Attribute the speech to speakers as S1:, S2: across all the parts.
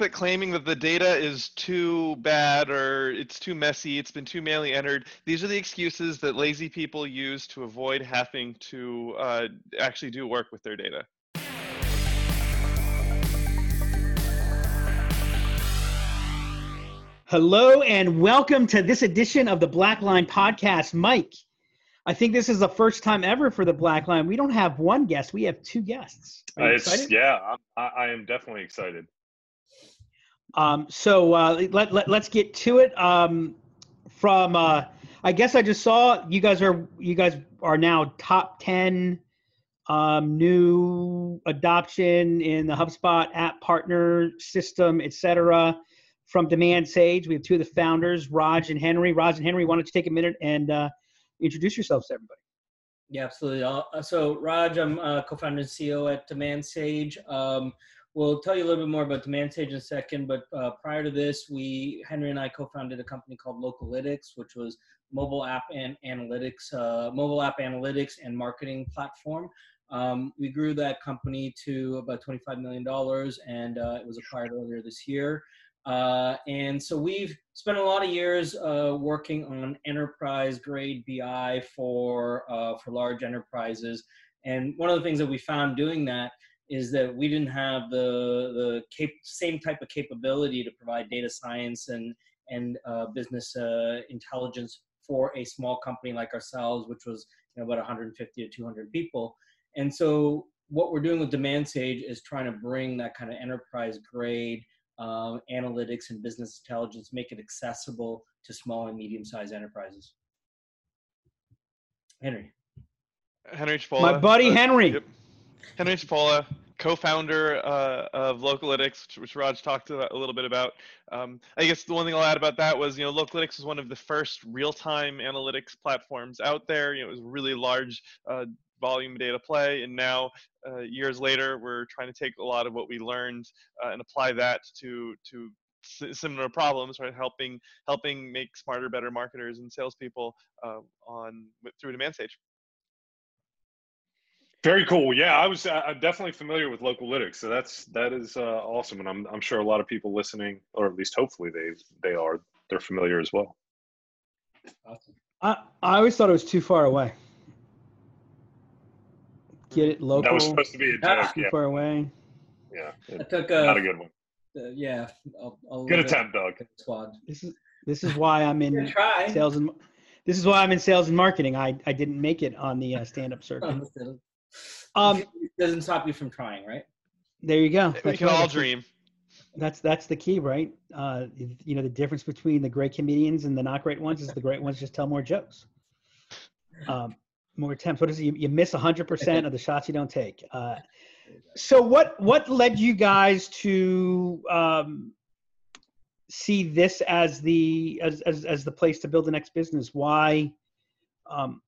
S1: that claiming that the data is too bad or it's too messy, it's been too manually entered, these are the excuses that lazy people use to avoid having to uh, actually do work with their data.
S2: Hello and welcome to this edition of the Black Line Podcast. Mike, I think this is the first time ever for the Black Line. We don't have one guest, we have two guests.
S3: Uh, it's, yeah, I, I, am definitely excited.
S2: Um, so uh, let, let, us get to it. Um, from uh, I guess I just saw you guys are you guys are now top ten um, new adoption in the HubSpot app partner system, etc from Demand Sage. We have two of the founders, Raj and Henry. Raj and Henry, why don't you take a minute and uh, introduce yourselves to everybody?
S4: Yeah, absolutely. Uh, so, Raj, I'm uh, co-founder and CEO at Demand Sage. Um, we'll tell you a little bit more about Demand Sage in a second, but uh, prior to this, we Henry and I co-founded a company called Localytics, which was mobile app and analytics, uh, mobile app analytics and marketing platform. Um, we grew that company to about $25 million, and uh, it was acquired earlier this year. Uh, and so we've spent a lot of years uh, working on enterprise grade BI for uh, for large enterprises. And one of the things that we found doing that is that we didn't have the the cap- same type of capability to provide data science and and uh, business uh, intelligence for a small company like ourselves, which was you know, about 150 to 200 people. And so what we're doing with Demand Sage is trying to bring that kind of enterprise grade uh, analytics and business intelligence, make it accessible to small and medium-sized enterprises. Henry.
S1: Henry Cipolla.
S2: My buddy
S1: uh,
S2: Henry.
S1: Yep. Henry Cipolla, co-founder uh, of Localytics, which Raj talked a little bit about. Um, I guess the one thing I'll add about that was, you know, Localytics was one of the first real-time analytics platforms out there. You know, it was really large uh, volume data play. And now, uh, years later, we're trying to take a lot of what we learned uh, and apply that to to similar problems, right? Helping helping make smarter, better marketers and salespeople uh, on through Demand Sage.
S3: Very cool. Yeah, I was uh, definitely familiar with Localytics, so that's that is uh, awesome, and I'm I'm sure a lot of people listening, or at least hopefully they they are they're familiar as well.
S2: Awesome. I I always thought it was too far away get it local.
S3: That was supposed to be a joke.
S2: Too yeah. far away.
S3: Yeah,
S4: it, I took a,
S3: not a good one.
S4: Uh, yeah, I'll, I'll
S3: good attempt, Doug.
S4: Squad.
S2: This is this is why I'm in sales and this is why I'm in sales and marketing. I I didn't make it on the uh, stand up circuit.
S4: um, it doesn't stop you from trying, right?
S2: There you go.
S1: we can all dream.
S2: That's that's the key, right? Uh, you know, the difference between the great comedians and the not great ones is the great ones just tell more jokes. Um, more attempts. What is it? You, you miss 100% of the shots you don't take. Uh, so what what led you guys to um, see this as the as, as as the place to build the next business? Why um,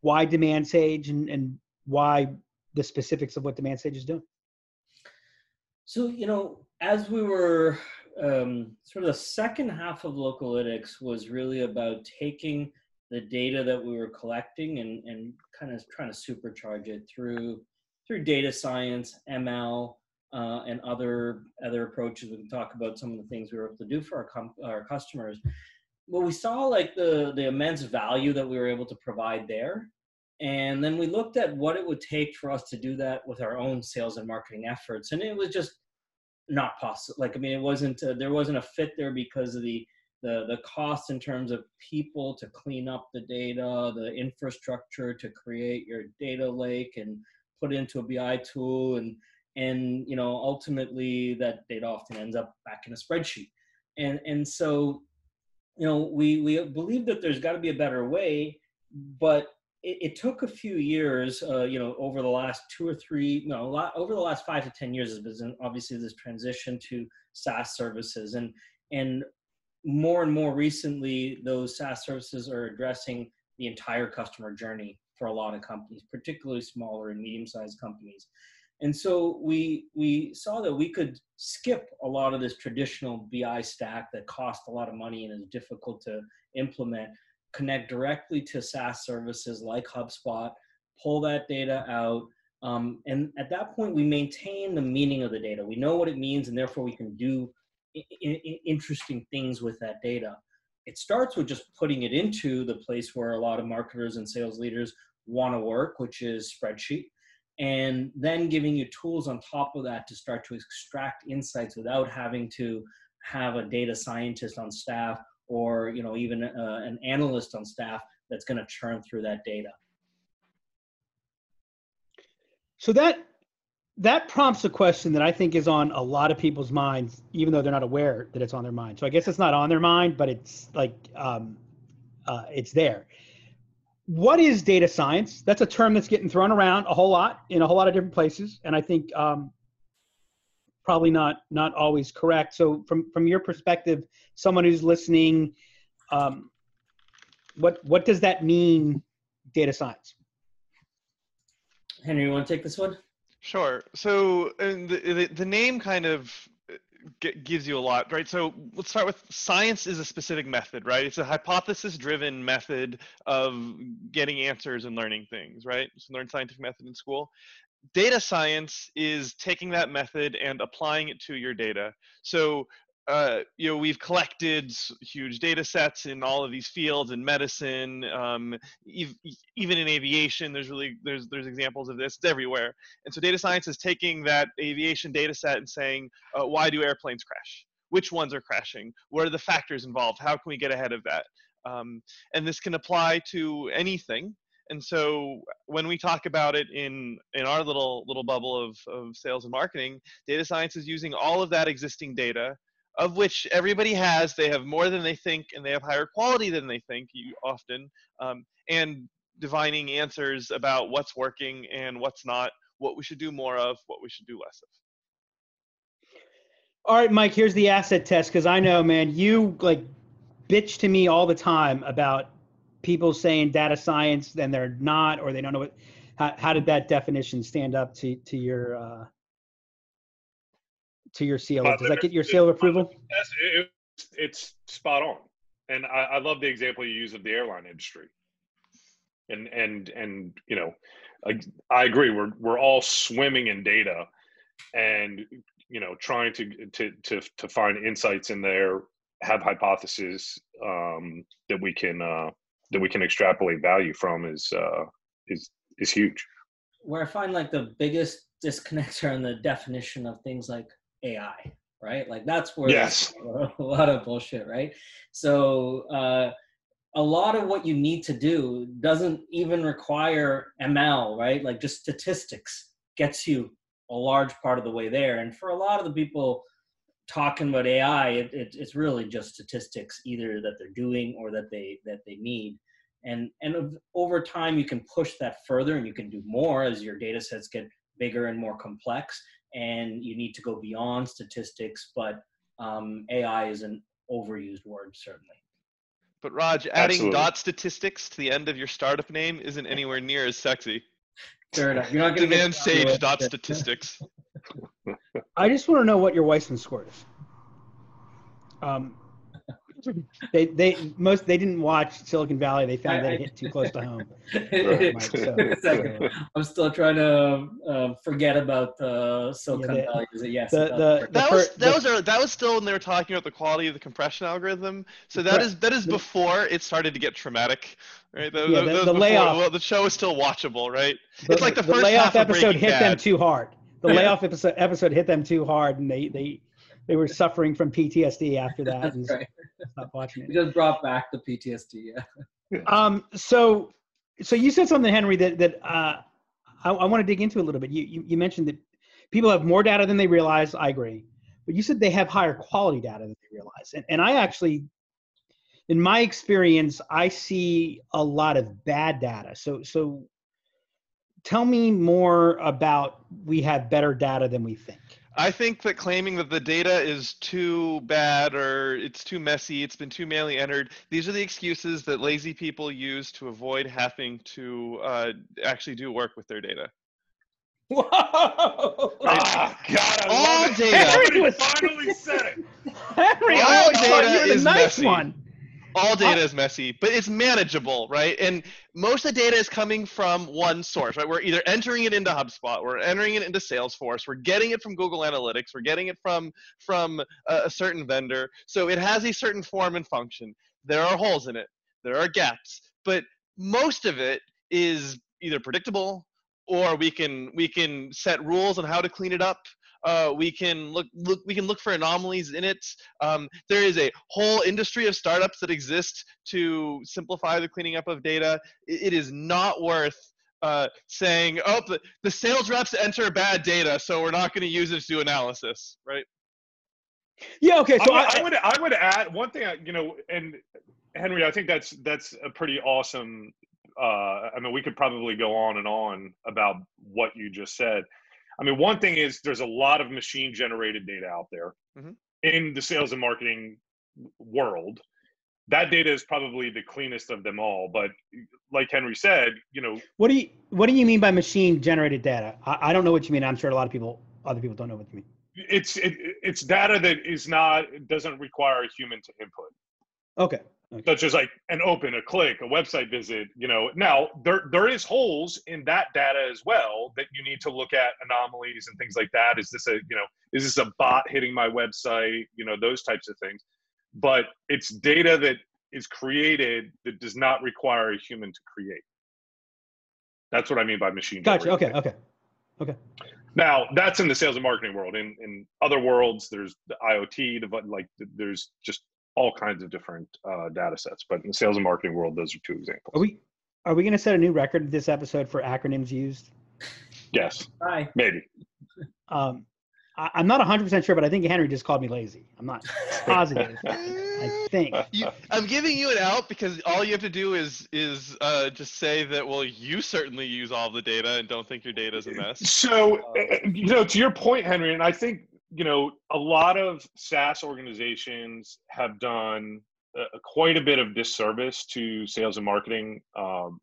S2: why Demand Sage and, and why the specifics of what Demand Sage is doing?
S4: So you know, as we were um, sort of the second half of Localytics was really about taking the data that we were collecting and, and kind of trying to supercharge it through through data science, ML, uh, and other other approaches. We can talk about some of the things we were able to do for our com- our customers. Well, we saw like the the immense value that we were able to provide there, and then we looked at what it would take for us to do that with our own sales and marketing efforts, and it was just not possible. Like I mean, it wasn't uh, there wasn't a fit there because of the the the cost in terms of people to clean up the data, the infrastructure to create your data lake and put into a BI tool, and and you know ultimately that data often ends up back in a spreadsheet, and and so you know we we believe that there's got to be a better way, but it, it took a few years, uh, you know, over the last two or three, no, a lot, over the last five to ten years, has been obviously this transition to SaaS services, and and more and more recently, those SaaS services are addressing the entire customer journey for a lot of companies, particularly smaller and medium-sized companies. And so we we saw that we could skip a lot of this traditional BI stack that cost a lot of money and is difficult to implement, connect directly to SaaS services like HubSpot, pull that data out, Um, and at that point, we maintain the meaning of the data. We know what it means, and therefore we can do I- I- interesting things with that data. It starts with just putting it into the place where a lot of marketers and sales leaders want to work, which is spreadsheet, and then giving you tools on top of that to start to extract insights without having to have a data scientist on staff or you know even uh, an analyst on staff that's going to churn through that data.
S2: So that that prompts a question that I think is on a lot of people's minds, even though they're not aware that it's on their mind. So I guess it's not on their mind, but it's like um, uh, it's there. What is data science? That's a term that's getting thrown around a whole lot in a whole lot of different places, and I think um, probably not not always correct. So from from your perspective, someone who's listening, um, what what does that mean? Data science.
S4: Henry, you want to take this one?
S1: Sure. So and the, the the name kind of uh, g- gives you a lot, right? So let's start with science is a specific method, right? It's a hypothesis-driven method of getting answers and learning things, right? So learn scientific method in school. Data science is taking that method and applying it to your data. So uh, you know we've collected huge data sets in all of these fields in medicine um, ev- even in aviation there's really there's there's examples of this it's everywhere. And so data science is taking that aviation data set and saying uh, why do airplanes crash? Which ones are crashing? What are the factors involved? How can we get ahead of that? Um, and this can apply to anything and so when we talk about it in in our little little bubble of, of sales and marketing data science is using all of that existing data of which everybody has. They have more than they think, and they have higher quality than they think. You often, um, and divining answers about what's working and what's not, what we should do more of, what we should do less of.
S2: All right, Mike, here's the asset test because I know, man, you like bitch to me all the time about people saying data science and they're not, or they don't know what. How, how did that definition stand up to to your uh, to your seal?
S3: My
S2: Does that get your seal approval?
S3: That's, it, it's spot on, and I, I love the example you use of the airline industry. And and and you know, I, I agree. We're we're all swimming in data, and you know, trying to to to to find insights in there, have hypotheses um, that we can uh, that we can extrapolate value from is uh, is is huge.
S4: Where I find like the biggest disconnects are in the definition of things like AI, right? Like that's where
S3: Yes.
S4: a lot of bullshit, right? So uh, a lot of what you need to do doesn't even require ML, right? Like just statistics gets you a large part of the way there. And for a lot of the people talking about AI, it, it, it's really just statistics, either that they're doing or that they that they need. And and over time, you can push that further, and you can do more as your data sets get bigger and more complex. And you need to go beyond statistics, but um, AI is an overused word, certainly.
S1: But Raj, adding
S3: Absolutely.
S1: dot statistics to the end of your startup name isn't anywhere near as sexy.
S4: Fair enough. You're not going to
S1: Demand sage dot statistics.
S2: I just want to know what your Weissman score is. Um, they they most they didn't watch Silicon Valley. They found
S4: I-
S2: that
S4: I-
S2: it hit too close to home.
S3: Right.
S2: Mike, so-
S4: Second. I'm still trying to uh, forget about uh, Silicon
S2: Yeah, the-
S4: Valley. Is it yes?
S2: the-
S4: it does
S2: the-
S1: That was that
S2: the-
S1: was our, that was still when they were talking about the quality of the compression algorithm. So that is that is before it started to get traumatic, right? That-
S2: Yeah,
S1: that-
S2: the-
S1: that was
S2: the
S1: before-
S2: layoff-
S1: Well, the show is still watchable, right? It's like the first
S2: layoff
S1: half
S2: episode
S1: Breaking
S2: hit them too hard. The layoff episode episode hit them too hard, and they they they were suffering from PTSD after that and
S4: That's right.
S2: stopped watching
S4: It
S2: it.
S4: just brought back the PTSD. Yeah.
S2: Um, so so you said something, Henry, that that uh, I, I want to dig into a little bit. You, you you mentioned that people have more data than they realize. I agree, but you said they have higher quality data than they realize, and and I actually. In my experience, I see a lot of bad data. So, so tell me more about we have better data than we think.
S1: I think that claiming that the data is too bad or it's too messy, it's been too manually entered, these are the excuses that lazy people use to avoid having to uh, actually do work with their data.
S2: Whoa!
S3: Ah, God, I
S1: All
S3: love it.
S1: data-
S3: Somebody
S2: was-
S3: finally said it.
S2: Henry,
S1: All
S2: I always thought
S1: data
S2: you were the
S1: is
S2: nice
S1: messy.
S2: one.
S1: All data is messy but it's manageable right and most of the data is coming from one source, right? We're either entering it into HubSpot, we're entering it into Salesforce, we're getting it from Google Analytics, we're getting it from from a, a certain vendor. So it has a certain form and function. There are holes in it, there are gaps, but most of it is either predictable or we can we can set rules on how to clean it up uh, we can look, look we can look for anomalies in it. Um, there is a whole industry of startups that exist to simplify the cleaning up of data. it, it is not worth uh, saying, "Oh, the, the sales reps enter bad data, so we're not going to use it to do analysis." Right?
S2: Yeah. Okay. So
S3: I,
S2: I,
S3: I would I would add one thing. You know, and Henry, I think that's that's a pretty awesome. Uh, I mean, we could probably go on and on about what you just said. I mean, one thing is there's a lot of machine generated data out there
S1: Mhm.
S3: in the sales and marketing world. That data is probably the cleanest of them all. But like Henry said, you know,
S2: what do you what do you mean by machine generated data? I, I don't know what you mean. I'm sure a lot of people, other people, don't know what you mean.
S3: it's it, it's data that is not doesn't require a human to input.
S2: Okay.
S3: Such as like an open, a click, a website visit. You know, now there there is holes in that data as well that you need to look at anomalies and things like that. Is this a you know is this a bot hitting my website? You know those types of things. But it's data that is created that does not require a human to create. That's what I mean by machine.
S2: Gotcha. Okay.
S3: generated.
S2: Okay.
S3: Now that's in the sales and marketing world. In in other worlds, there's the IoT, the like there's just all kinds of different uh, data sets. But in the sales and marketing world, those are two examples.
S2: Are we are we going to set a new record this episode for acronyms used?
S3: Yes,
S4: Hi.
S3: maybe.
S2: Um, I, I'm not 100 percent sure, but I think Henry just called me lazy. I'm not positive. I think.
S1: You, I'm giving you an out because all you have to do is is uh, just say that well you certainly use all the data and don't think your data is a mess.
S3: So, uh, you know, to your point, Henry, and I think you know a lot of SaaS organizations have done uh, quite a bit of disservice to sales and marketing, um,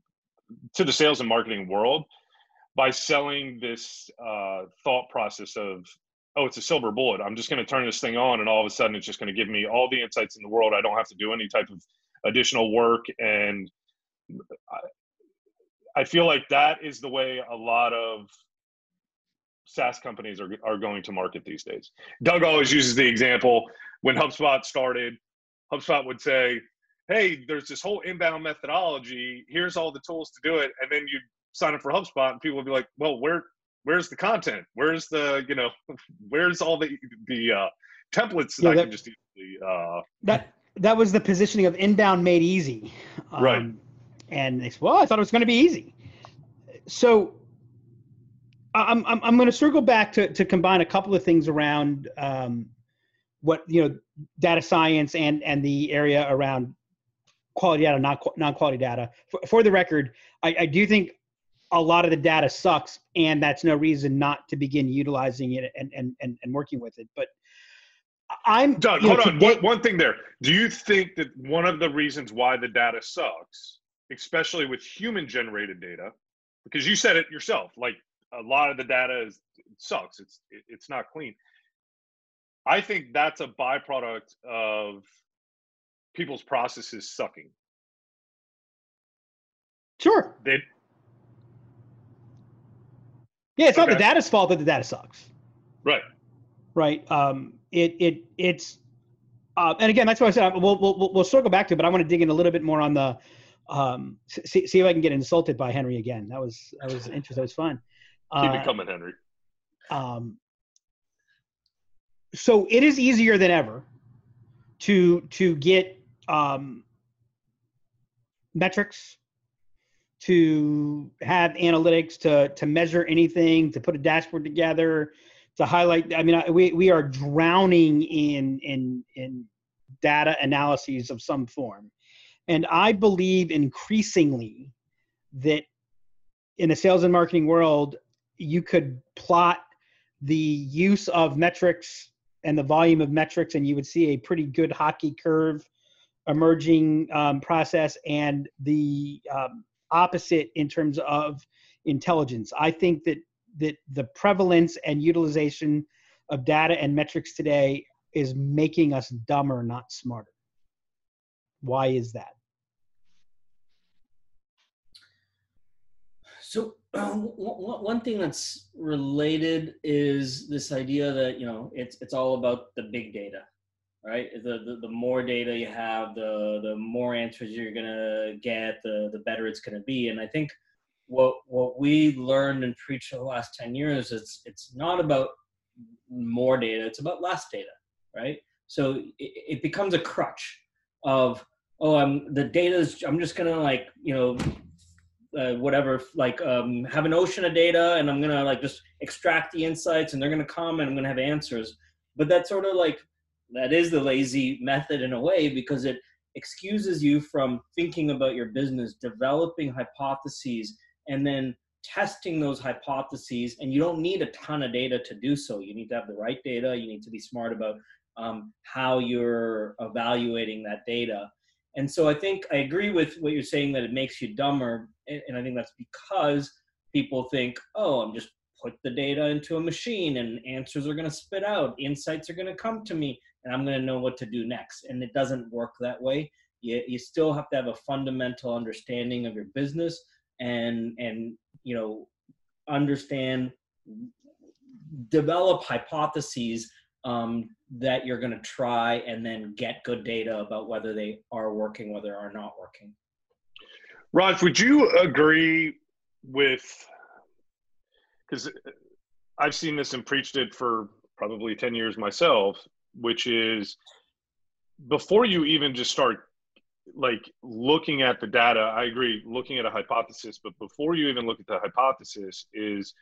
S3: to the sales and marketing world, by selling this uh, thought process of, oh, it's a silver bullet. I'm just going to turn this thing on, and all of a sudden, it's just going to give me all the insights in the world. I don't have to do any type of additional work, and I, I feel like that is the way a lot of SaaS companies are, are going to market these days. Doug always uses the example when HubSpot started, HubSpot would say, Hey, there's this whole inbound methodology. Here's all the tools to do it. And then you sign up for HubSpot and people would be like, well, where, where's the content? Where's the, you know, where's all the, the, uh, templates that
S2: Yeah,
S3: I
S2: that-
S3: can just easily, uh,
S2: That that was the positioning of inbound made easy. Um,
S3: Right.
S2: And they said, well, I thought it was going to be easy. So I'm I'm I'm going to circle back to to combine a couple of things around um, what you know data science and and the area around quality data, not non quality data. For, for the record, I, I do think a lot of the data sucks, and that's no reason not to begin utilizing it and and and, and working with it. But I'm
S3: Doug,
S2: you know,
S3: hold on.
S2: today-
S3: One, one thing there. Do you think that one of the reasons why the data sucks, especially with human generated data, because you said it yourself, like a lot of the data is it sucks. It's it, it's not clean. I think that's a byproduct of people's processes sucking.
S2: Sure.
S3: They
S2: Yeah, it's not the data's fault that the data sucks,
S3: right.
S2: right? Um, it it it's, uh, and again, that's why I said uh, we'll, we'll we'll- we'll circle back to, it, but I want to dig in a little bit more on the, um, see, see if I can get insulted by Henry again. That was that was interesting. That was fun.
S3: Keep
S2: Uh,
S3: it coming, Henry.
S2: um, so it is easier than ever to to get um, metrics to have analytics to to measure anything to put a dashboard together to highlight i mean we we are drowning in in in data analyses of some form and i believe increasingly that in the sales and marketing world you could plot the use of metrics and the volume of metrics and you would see a pretty good hockey curve emerging um, process and the um, opposite in terms of intelligence. I think that that the prevalence and utilization of data and metrics today is making us dumber not smarter. Why is that
S4: So uh, one thing that's related is this idea that you know it's it's all about the big data, right? The, the the more data you have, the the more answers you're gonna get, the the better it's gonna be. And I think what what we learned and preached the last ten years is it's not about more data; it's about less data, right? So it, it becomes a crutch of oh, I'm the data is I'm just gonna like you know uh, whatever like um, have an ocean of data and i'm gonna like just extract the insights and they're gonna come and i'm gonna have answers. But that's sort of like that is the lazy method in a way because it excuses you from thinking about your business developing hypotheses and then testing those hypotheses and you don't need a ton of data to do so. You need to have the right data. You need to be smart about um, how you're evaluating that data. And so I think I agree with what you're saying that it makes you dumber. And I think that's because people think, oh, I'm just put the data into a machine and answers are going to spit out, insights are going to come to me, and I'm going to know what to do next. And it doesn't work that way. You, you still have to have a fundamental understanding of your business and and you know understand develop hypotheses um, that you're going to try and then get good data about whether they are working, whether they are not working.
S3: Raj, would you agree with? Because I've seen this and preached it for probably 10 years myself, which is before you even just start like looking at the data, I agree, looking at a hypothesis, but before you even look at the hypothesis, is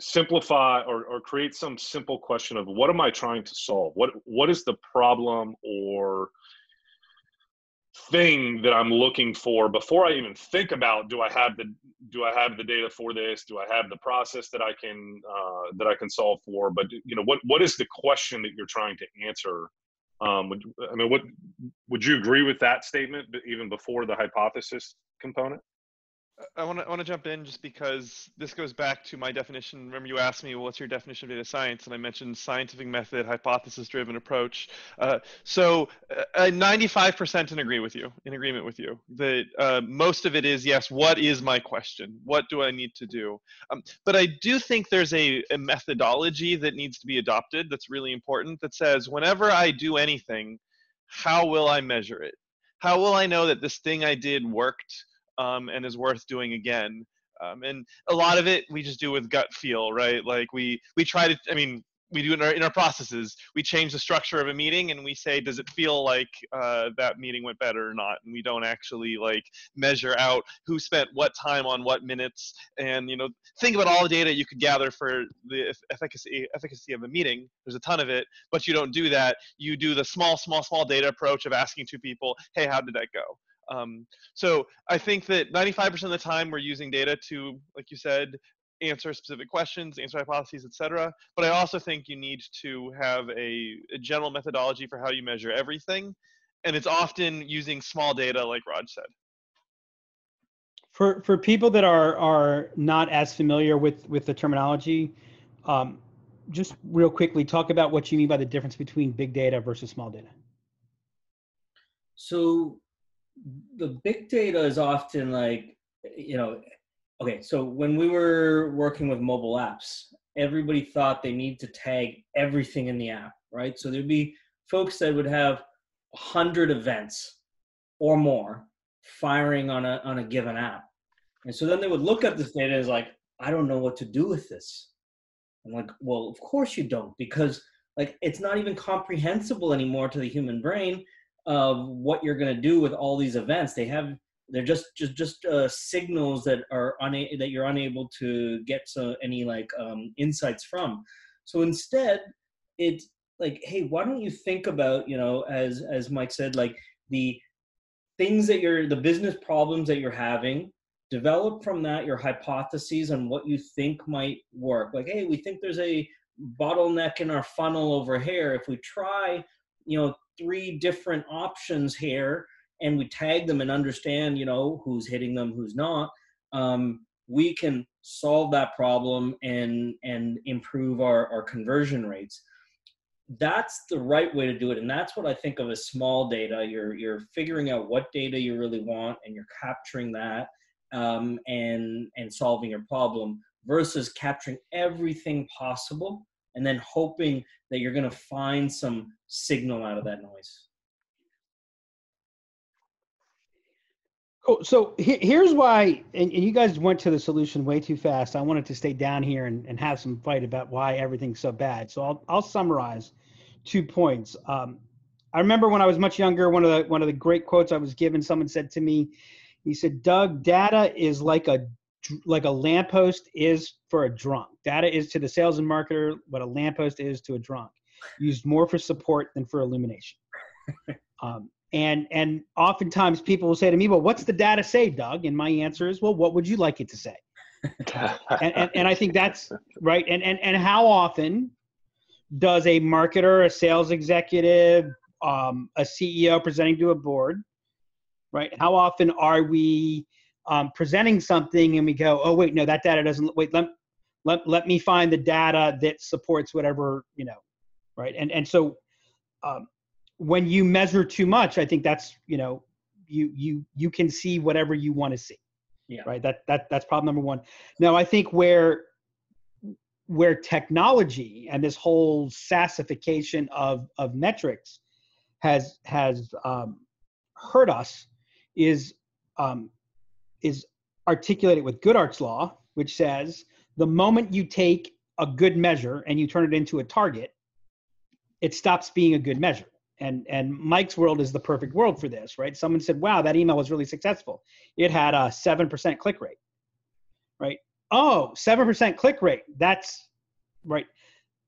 S3: simplify or, or create some simple question of what am I trying to solve? What what is the problem or thing that I'm looking for before I even think about do I have the do I have the data for this? Do I have the process that I can uh, that I can solve for? But you know what what is the question that you're trying to answer? Um, would, I mean, what would you agree with that statement even before the hypothesis component?
S1: I want to want to jump in just because this goes back to my definition. Remember, you asked me, well, "What's your definition of data science?" And I mentioned scientific method, hypothesis-driven approach. Uh, so, uh, 95% in agree with you, in agreement with you. That uh, most of it is yes. What is my question? What do I need to do? Um, but I do think there's a, a methodology that needs to be adopted. That's really important. That says whenever I do anything, how will I measure it? How will I know that this thing I did worked? Um, and is worth doing again. Um, and a lot of it we just do with gut feel, right? Like we we try to. I mean, we do in our in our processes. We change the structure of a meeting and we say, does it feel like uh, that meeting went better or not? And we don't actually like measure out who spent what time on what minutes. And you know, think about all the data you could gather for the efficacy efficacy of a meeting. There's a ton of it, but you don't do that. You do the small, small, small data approach of asking two people, hey, how did that go? Um, so I think that 95% of the time we're using data to, like you said, answer specific questions, answer hypotheses, etc. But I also think you need to have a, a, general methodology for how you measure everything, and it's often using small data, like Raj said.
S2: For for people that are are not as familiar with with the terminology, um, just real quickly talk about what you mean by the difference between big data versus small data.
S4: So the big data is often like you know okay so when we were working with mobile apps everybody thought they need to tag everything in the app right? So there'd be folks that would have 100 events or more firing on a on a given app. And so then they would look at this data as like i don't know what to do with this. I'm like well of course you don't because like it's not even comprehensible anymore to the human brain of what you're going to do with all these events. They have they're just just just uh, signals that are una- that you're unable to get to any like um, insights from. So instead, it's like, hey, why don't you think about you know as as Mike said, like the things that you're the business problems that you're having develop from that your hypotheses on what you think might work like hey we think there's a bottleneck in our funnel over here if we try you know three different options here and we tag them and understand you know who's hitting them who's not um, we can solve that problem and and improve our, our conversion rates. That's the right way to do it and that's what i think of as small data. You're you're figuring out what data you really want and you're capturing that um, and and solving your problem versus capturing everything possible and then hoping that you're going to find some signal out of that noise.
S2: Cool. So he- here's why, and, and you guys went to the solution way too fast. I wanted to stay down here and, and have some fight about why everything's so bad. So I'll I'll summarize two points. Um, I remember when I was much younger, one of the one of the great quotes I was given. Someone said to me, he said, "Doug, data is like a like a lamppost is for a drunk. Data is to the sales and marketer what a lamppost is to a drunk. Used more for support than for illumination." Um, and and oftentimes people will say to me, "Well, what's the data say, Doug?" And my answer is, "Well, what would you like it to say?" and, and, and I think that's right. And and and how often does a marketer, a sales executive, um, a CEO presenting to a board, right? How often are we um, presenting something and we go, "Oh, wait, no, that data doesn't. Wait, let let let me find the data that supports whatever you know, right?" And and so. Um, when you measure too much, I think that's you know you you you can see whatever you want to see.
S4: Yeah.
S2: Right. That that that's problem number one. Now I think where where technology and this whole sassification of of metrics has has um, hurt us is um, is articulated with Goodhart's law, which says the moment you take a good measure and you turn it into a target, it stops being a good measure and and Mike's world is the perfect world for this, right? Someone said, "Wow, that email was really successful. It had a seven percent click rate." Right? Oh, seven percent click rate. That's right.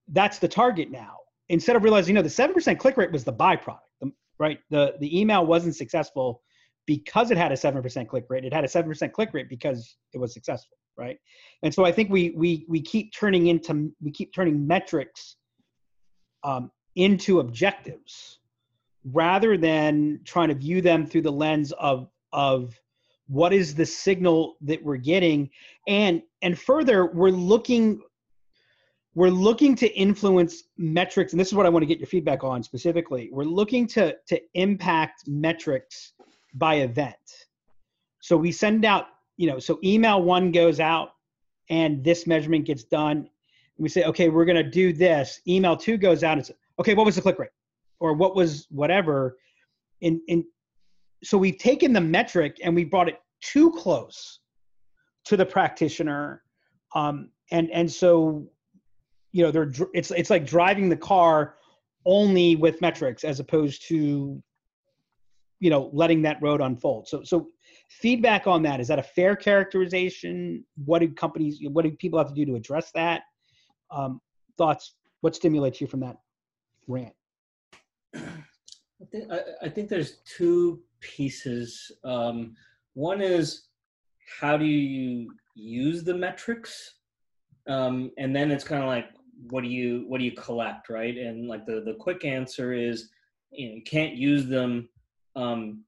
S2: That's the target now. Instead of realizing, you know, the seven percent click rate was the byproduct, the, right? The the email wasn't successful because it had a seven percent click rate. It had a seven percent click rate because it was successful, right? And so I think we we we keep turning into we keep turning metrics um, into objectives rather than trying to view them through the lens of of what is the signal that we're getting and and further we're looking we're looking to influence metrics and this is what i want to get your feedback on specifically we're looking to to impact metrics by event so we send out you know so email one goes out and this measurement gets done we say okay we're going to do this email two goes out and okay, what was the click rate? Or what was whatever. In in so we've taken the metric and we brought it too close to the practitioner. Um, and and so you know they're it's it's like driving the car only with metrics as opposed to you know letting that road unfold so so feedback on that is that a fair characterization what do companies what do people have to do to address that um, thoughts what stimulates you from that rant?
S4: I think, I, I think there's two pieces. Um, one is how do you use the metrics, um, and then it's kind of like what do you what do you collect, right? And like the the quick answer is you know you can't use them um,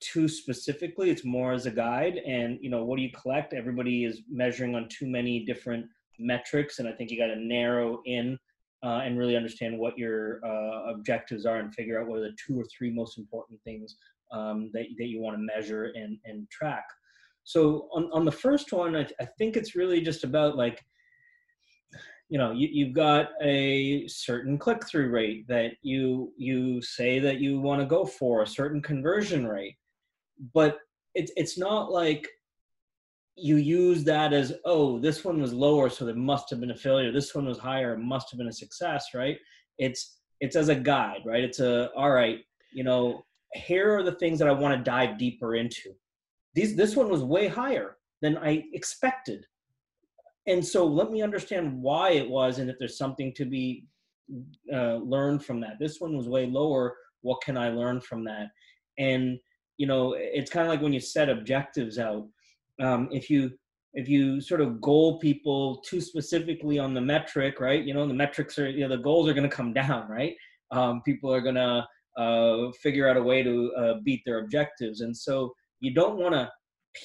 S4: too specifically. It's more as a guide, and you know what do you collect? Everybody is measuring on too many different metrics, and I think you got to narrow in uh, and really understand what your uh, objectives are and figure out what are the two or three most important things um, that, that you want to measure and, and track. So on, on the first one, I, I think it's really just about like, you know, you, you've got a certain click-through rate that you you say that you want to go for, a certain conversion rate, but it's it's not like you use that as oh this one was lower so there must have been a failure. This one was higher must have been a success right? It's it's as a guide right? It's a all right you know here are the things that i want to dive deeper into. These this one was way higher than i expected and so let me understand why it was and if there's something to be uh, learned from that. This one was way lower. What can i learn from that? And you know it's kind of like when you set objectives out. Um, if you if you sort of goal people too specifically on the metric, right? You know, the metrics are, you know, the goals are going to come down, right? Um, people are going to uh, figure out a way to uh, beat their objectives, and so you don't want to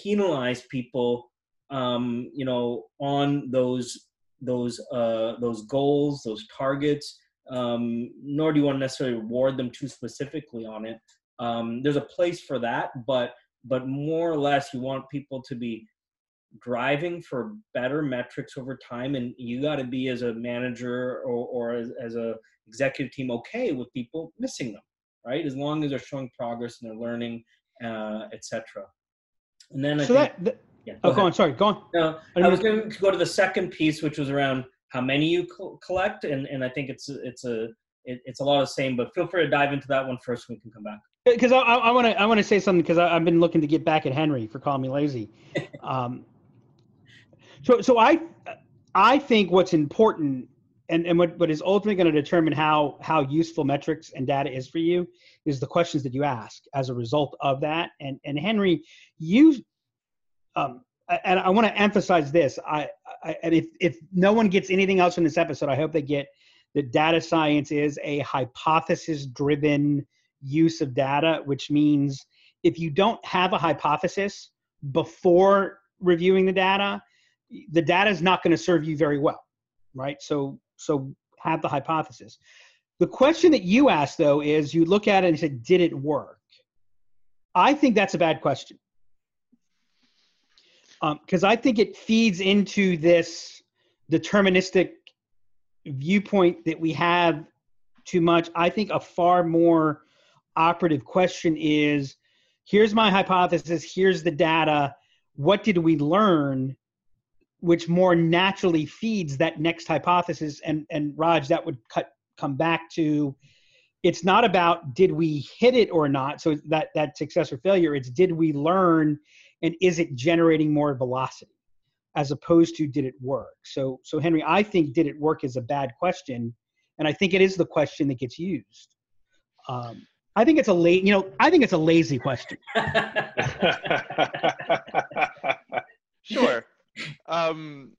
S4: penalize people, um, you know, on those those uh, those goals, those targets. Um, nor do you want to necessarily reward them too specifically on it. Um, there's a place for that, but but more or less you want people to be driving for better metrics over time and you got to be as a manager or, or as, as a executive team okay with people missing them right as long as they're showing progress and they're learning uh, etc and then I
S2: so
S4: think,
S2: that, that
S4: yeah,
S2: oh,
S4: go
S2: go on. Sorry, go on.
S4: No,
S2: I
S4: I was
S2: mean-
S4: going to go to the second piece, which was around how many you co- collect, and, and I think it's it's a it, it's a lot of the same. But feel free to dive into that one first. We can come back.
S2: because I I want to I want to say something because I've been looking to get back at Henry for calling me lazy. Um, so so I I think what's important and and what, what is ultimately going to determine how how useful metrics and data is for you is the questions that you ask as a result of that. And and Henry, you um and I want to emphasize this. I, I and if if no one gets anything else from this episode, I hope they get that data science is a hypothesis driven use of data, which means if you don't have a hypothesis before reviewing the data, the data is not going to serve you very well, right? So, so have the hypothesis. The question that you asked though is you look at it and said, did it work? I think that's a bad question Um, because I think it feeds into this deterministic viewpoint that we have too much. I think a far more operative question is here's my hypothesis, here's the data, what did we learn? Which more naturally feeds that next hypothesis. And, and Raj, that would cut, come back to it's not about did we hit it or not. So that, that success or failure, it's did we learn and is it generating more velocity as opposed to did it work? So, so Henry, I think did it work is a bad question. And I think it is the question that gets used. Um, I think it's a late, you know, I think it's a lazy question.
S1: Sure. um,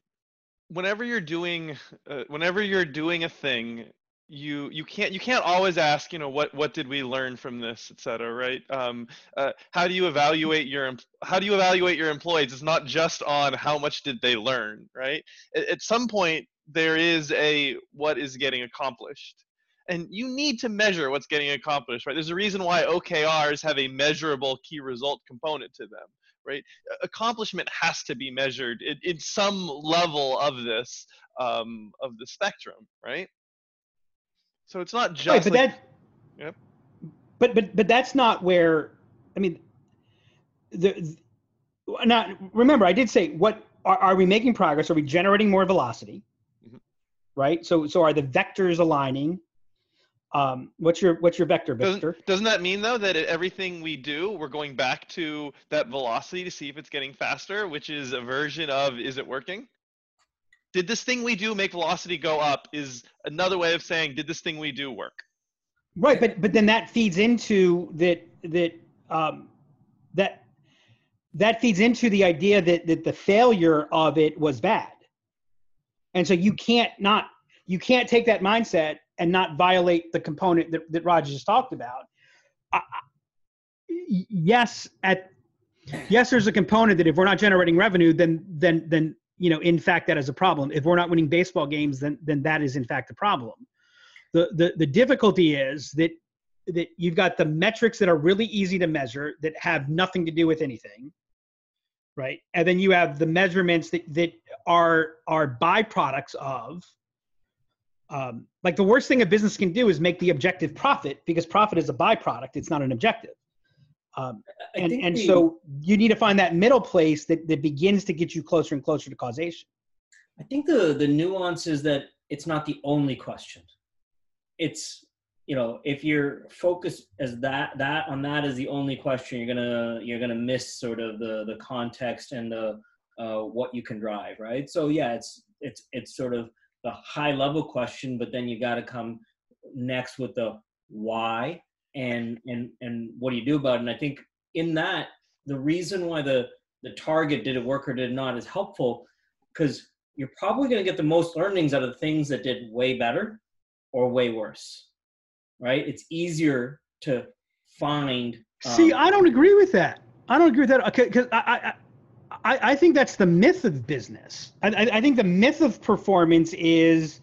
S1: whenever you're doing, uh, whenever you're doing a thing, you you can't you can't always ask you know what what did we learn from this et cetera right? Um, uh, how do you evaluate your how do you evaluate your employees? It's not just on how much did they learn right? At, at some point there is a what is getting accomplished. And you need to measure what's getting accomplished right? There's a reason why okrs have a measurable key result component to them right? Accomplishment has to be measured in, in some level of this um, of the spectrum right so it's not just
S2: right, but
S1: like,
S2: that,
S1: Yep.
S2: but but but that's not where. I mean, the not remember I did say what are, are we making progress? Are we generating more velocity?
S1: Mhm.
S2: Right. So so are the vectors aligning? Um, what's your what's your vector, Victor?
S1: doesn't, doesn't that mean though that everything we do we're going back to that velocity to see if it's getting faster which is a version of is it working did this thing we do make velocity go up is another way of saying did this thing we do work
S2: Right, but but then that feeds into that that um, that that feeds into the idea that that the failure of it was bad, and so you can't not you can't take that mindset and not violate the component that that Raj just talked about. Yes, at yes, there's a component that if we're not generating revenue, then then then you know in fact that is a problem. If we're not winning baseball games, then then that is in fact a problem. The, the the difficulty is that that you've got the metrics that are really easy to measure that have nothing to do with anything right? And then you have the measurements that that are are byproducts of um, like the worst thing a business can do is make the objective profit because profit is a byproduct. It's not an objective um, and and
S4: the-
S2: so you need to find that middle place that, that begins to get you closer and closer to causation
S4: I think the the nuance is that it's not the only question. It's you know if you're focused as that that on that is the only question, you're gonna you're gonna miss sort of the the context and the uh, what you can drive, right? So yeah, it's it's it's sort of the high level question, but then you got to come next with the why and and and what do you do about it? And I think in that the reason why the the target did it work or did not is helpful because you're probably going to get the most learnings out of the things that did way better or way worse right it's easier to find
S2: See,
S4: um,
S2: I don't agree with that. I don't agree with that because I, I, I, I think that's the myth of business. I, I I think the myth of performance is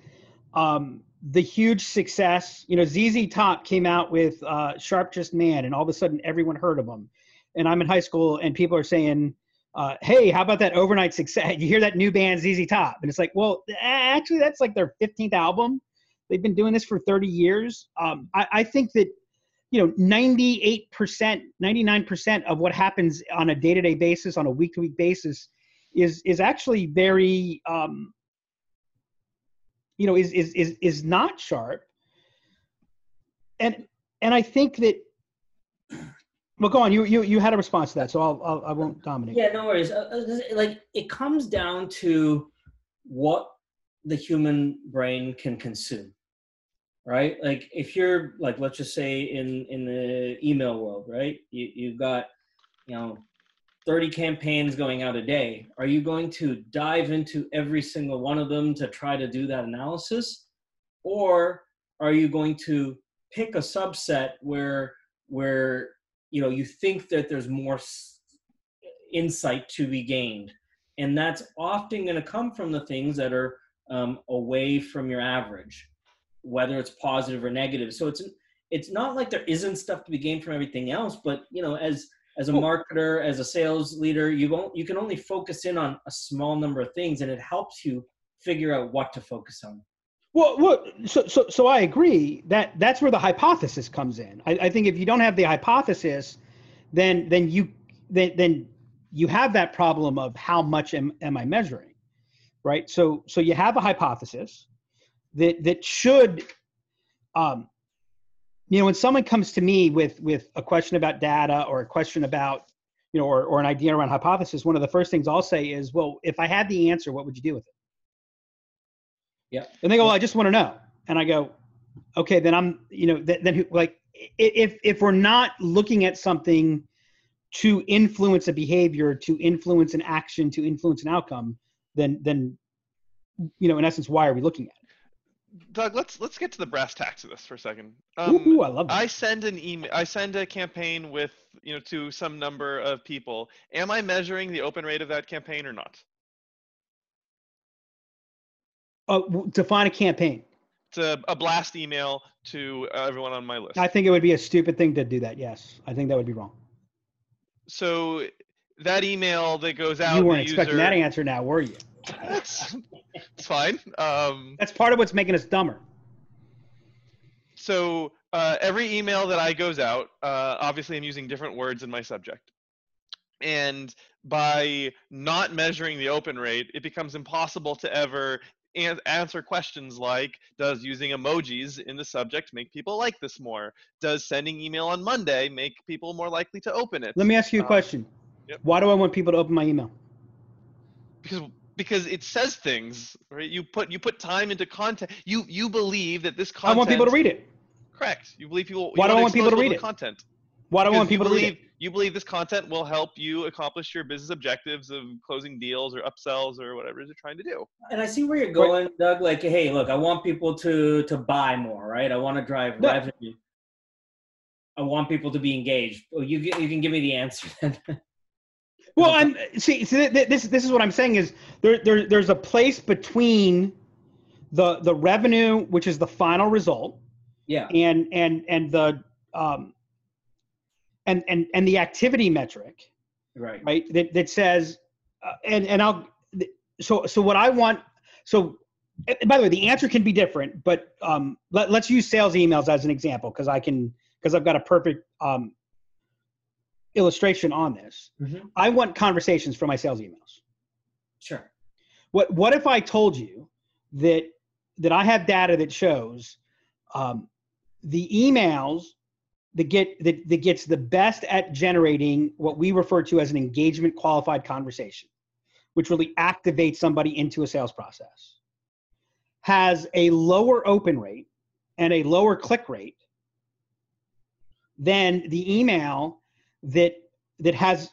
S2: um, the huge success. You know, ZZ Top came out with uh, Sharp Dressed Man, and all of a sudden everyone heard of them. and I'm in high school, and people are saying, uh, "Hey, how about that overnight success? You hear that new band ZZ Top?" And it's like, well, actually, that's like their 15th album. They've been doing this for 30 years. Um, I, I think that you know 98% 99% of what happens on a day-to-day basis on a week-to-week basis is is actually very um, you know is is is is not sharp and and i think that well go on you you you had a response to that so i'll, I'll i won't dominate
S4: Yeah, no worries. Uh, uh, Like it comes down to what the human brain can consume, right? Like if you're like, let's just say in in the email world, right? You you've got, you know, 30 campaigns going out a day. Are you going to dive into every single one of them to try to do that analysis, or are you going to pick a subset where where you know you think that there's more s- insight to be gained? And that's often going to come from the things that are um, away from your average whether it's positive or negative. So it's it's not like there isn't stuff to be gained from everything else but you know as as a marketer as a sales leader you won't you can only focus in on a small number of things and it helps you figure out what to focus on
S2: Well, well, so so so I agree that that's where the hypothesis comes in. I, I think if you don't have the hypothesis, then then you then then you have that problem of how much am, am I measuring, right? So so you have a hypothesis that that should, um, you know, when someone comes to me with with a question about data or a question about you know or or an idea around hypothesis, one of the first things I'll say is, well, if I had the answer, what would you do with it?
S4: Yeah.
S2: And they go, well, I just want to know. And I go, okay, then I'm, you know, th- then who- like, if if we're not looking at something to influence a behavior, to influence an action, to influence an outcome, then then, you know, in essence, why are we looking at it?
S1: Doug, let's let's get to the brass tacks of this for a second. Um,
S2: ooh, I love that.
S1: I send an email. I send a campaign with you know to some number of people. Am I measuring the open rate of that campaign or not?
S2: Uh, define a campaign.
S1: It's a, a blast email to uh, everyone on my list.
S2: I think it would be a stupid thing to do that. Yes, I think that would be wrong.
S1: so that email that goes out.
S2: You weren't expecting
S1: user-
S2: that answer, now were you?
S1: That's it's fine. Um,
S2: That's part of what's making us dumber.
S1: so uh, every email that I goes out, uh, obviously I'm using different words in my subject, and by not measuring the open rate, it becomes impossible to ever an- answer questions like does using emojis in the subject make people like this more does sending email on monday make people more likely to open it
S2: Let me ask you a
S1: Um,
S2: question.
S1: yep.
S2: Why do I want people to open my email?
S1: because because it says things right you put you put time into content you you believe that this content.
S2: I want people to read it.
S1: correct you believe people
S2: Why
S1: you
S2: do I
S1: wanna
S2: people to read it?
S1: content
S2: Why do I want people
S1: you
S2: to read
S1: believe,
S2: it?
S1: You believe this content will help you accomplish your business objectives of closing deals or upsells or whatever you're trying to do.
S4: and I see where you're going, Doug. Like, hey, look, I want people to to buy more, right? I want to drive
S2: Yeah.
S4: revenue. I want people to be engaged. Well, you you can give me the answer then.
S2: Well, I'm see, see th- th- this this is what I'm saying is there, there there's a place between the the revenue, which is the final result,
S4: yeah,
S2: and and and the um and and and the activity metric,
S4: right.
S2: right? That that says, uh, and and I'll so so what I want so. By the way, the answer can be different, but um, let, let's use sales emails as an example because I can because I've got a perfect um, illustration on this.
S4: Mhm.
S2: I want conversations from my sales emails.
S4: Sure.
S2: What what if I told you that that I have data that shows um, the emails that get that, that gets the best at generating what we refer to as an engagement qualified conversation, which really activates somebody into a sales process, has a lower open rate and a lower click rate than the email that that has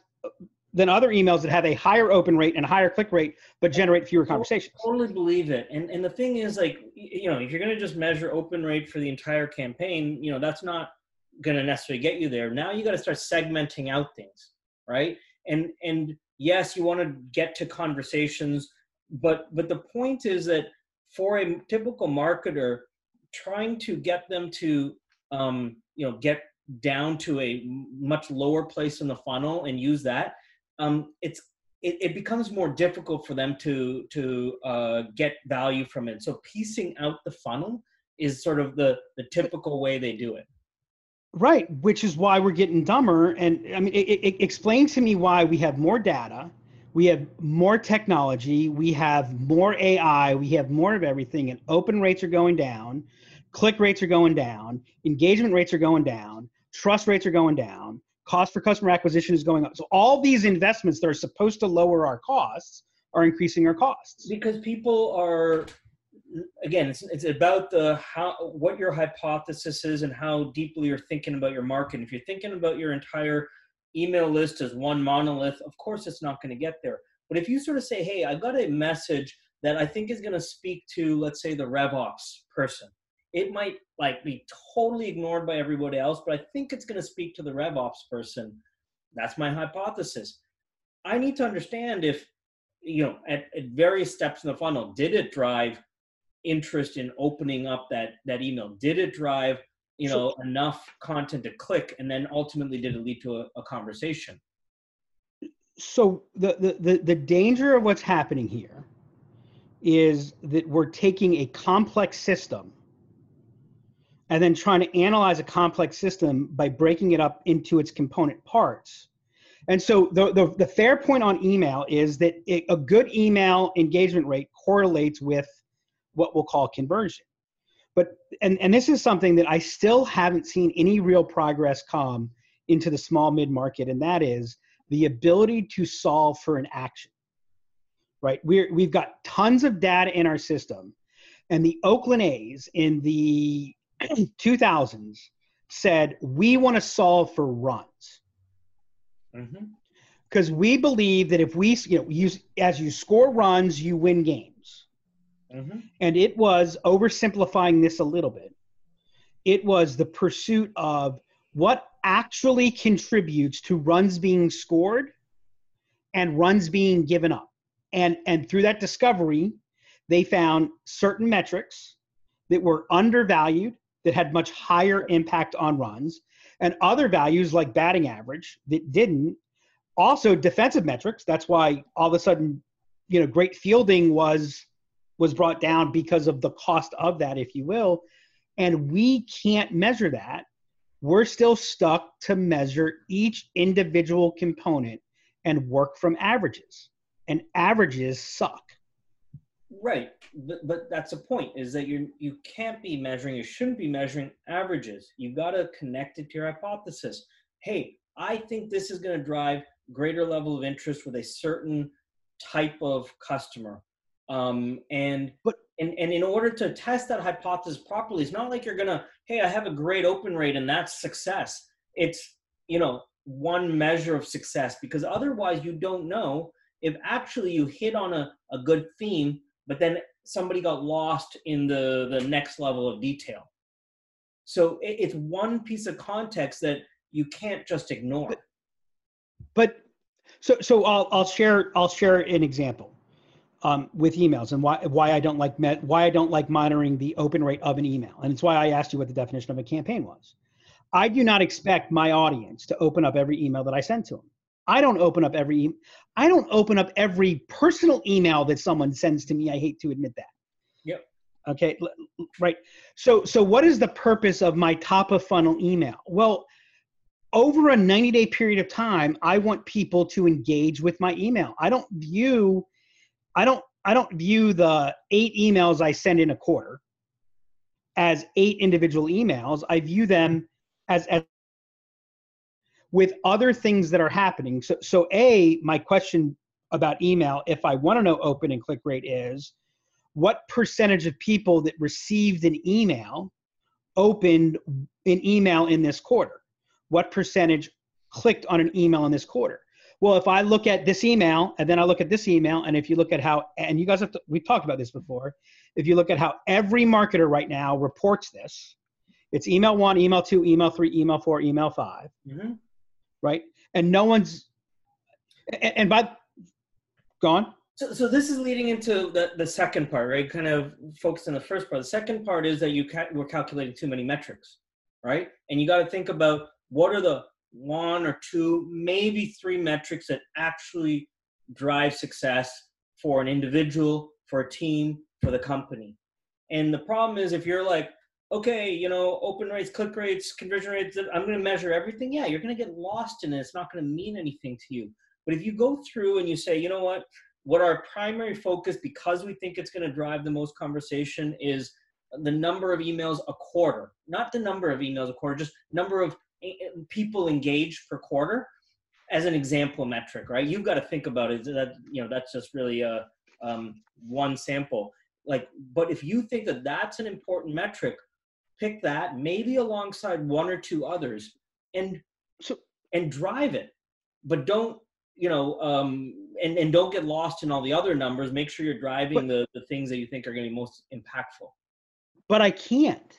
S2: than other emails that have a higher open rate and a higher click rate but generate fewer conversations.
S4: I Totally believe it. And and the thing is, like, you know, if you're going to just measure open rate for the entire campaign, you know, that's not going to necessarily get you there. Now you got to start segmenting out things, right? And and yes, you want to get to conversations, but but the point is that for a typical marketer, trying to get them to um, you know get down to a much lower place in the funnel and use that, um, it's it, it, becomes more difficult for them to to uh, get value from it. So piecing out the funnel is sort of the the typical way they do it.
S2: Right, which is why we're getting dumber. And I mean, it, it, explain to me why we have more data, we have more technology, we have more AI, we have more of everything, and open rates are going down, click rates are going down, engagement rates are going down, trust rates are going down, cost for customer acquisition is going up. So all these investments that are supposed to lower our costs are increasing our costs.
S4: Because people are again it's, it's about the how what your hypothesis is and how deeply you're thinking about your market. If you're thinking about your entire email list as one monolith of course it's not going to get there. But if you sort of say hey i've got a message that i think is going to speak to let's say the revops person it might like be totally ignored by everybody else but i think it's going to speak to the revops person. That's my hypothesis. I need to understand if you know at, at various steps in the funnel did it drive interest in opening up that that email? Did it drive you know enough content to click and then ultimately did it lead to a, a conversation?
S2: So the, the the the danger of what's happening here is that we're taking a complex system and then trying to analyze a complex system by breaking it up into its component parts and so the, the, the fair point on email is that it, a good email engagement rate correlates with what we'll call conversion. But and and this is something that I still haven't seen any real progress come into the small mid market, and that is the ability to solve for an action. Right, we're we've got tons of data in our system, and the Oakland A's in the 2000s said we want to solve for runs. Because mm-hmm. we believe that if we, you know, use as you score runs, you win games. Mm-hmm. And it was oversimplifying this a little bit. It was the pursuit of what actually contributes to runs being scored and runs being given up. And, and through that discovery, they found certain metrics that were undervalued, that had much higher impact on runs, and other values like batting average that didn't. Also, defensive metrics. That's why all of a sudden, you know, great fielding was was brought down because of the cost of that, if you will. And we can't measure that. We're still stuck to measure each individual component and work from averages. And averages suck.
S4: Right. But, but that's a point is that you you can't be measuring, you shouldn't be measuring averages. You've got to connect it to your hypothesis. Hey, I think this is going to drive greater level of interest with a certain type of customer um, and but and, and in order to test that hypothesis properly, it's not like you're gonna, hey, I have a great open rate and that's success. It's you know one measure of success because otherwise you don't know if actually you hit on a, a good theme, but then somebody got lost in the the next level of detail. So it, it's one piece of context that you can't just ignore.
S2: But, but so so I'll I'll share I'll share an example um, with emails and why why I don't like met, why I don't like monitoring the open rate of an email. And it's why I asked you what the definition of a campaign was. I do not expect my audience to open up every email that I send to them. I don't open up every I don't open up every personal email that someone sends to me. I hate to admit that.
S4: Yep.
S2: Okay, right. So so what is the purpose of my top of funnel email? Well, over a 90 day period of time, I want people to engage with my email. I don't view I don't I don't view the eight emails I send in a quarter as eight individual emails. I view them as, as with other things that are happening. So so a my question about email, if I want to know open and click rate, is what percentage of people that received an email opened an email in this quarter? What percentage clicked on an email in this quarter? well, if I look at this email and then I look at this email, and if you look at how, and you guys have, to, we've talked about this before, if you look at how every marketer right now reports this, it's email one, email two, email three, email four, email 5 mm-hmm. Right? And no one's, and, and by, gone.
S4: So, so this is leading into the, the second part, right? Kind of focused on the first part. The second part is that you ca- we're calculating too many metrics, right? And you got to think about what are the one or two, maybe three metrics that actually drive success for an individual, for a team, for the company. And the problem is if you're like, okay, you know, open rates, click rates, conversion rates, I'm going to measure everything. Yeah, you're going to get lost in it. It's not going to mean anything to you. But if you go through and you say, you know what, what our primary focus, because we think it's going to drive the most conversation, is the number of emails a quarter, not the number of emails a quarter, just number of eh, eh, people engaged per quarter as an example metric, right? You've got to think about it that, you know, that's just really a, um, one sample. Like, but if you think that that's an important metric, pick that maybe alongside one or two others and so and drive it. But don't you know um and, and don't get lost in all the other numbers. Make sure you're driving but, the, the things that you think are going to be most impactful.
S2: But i can't.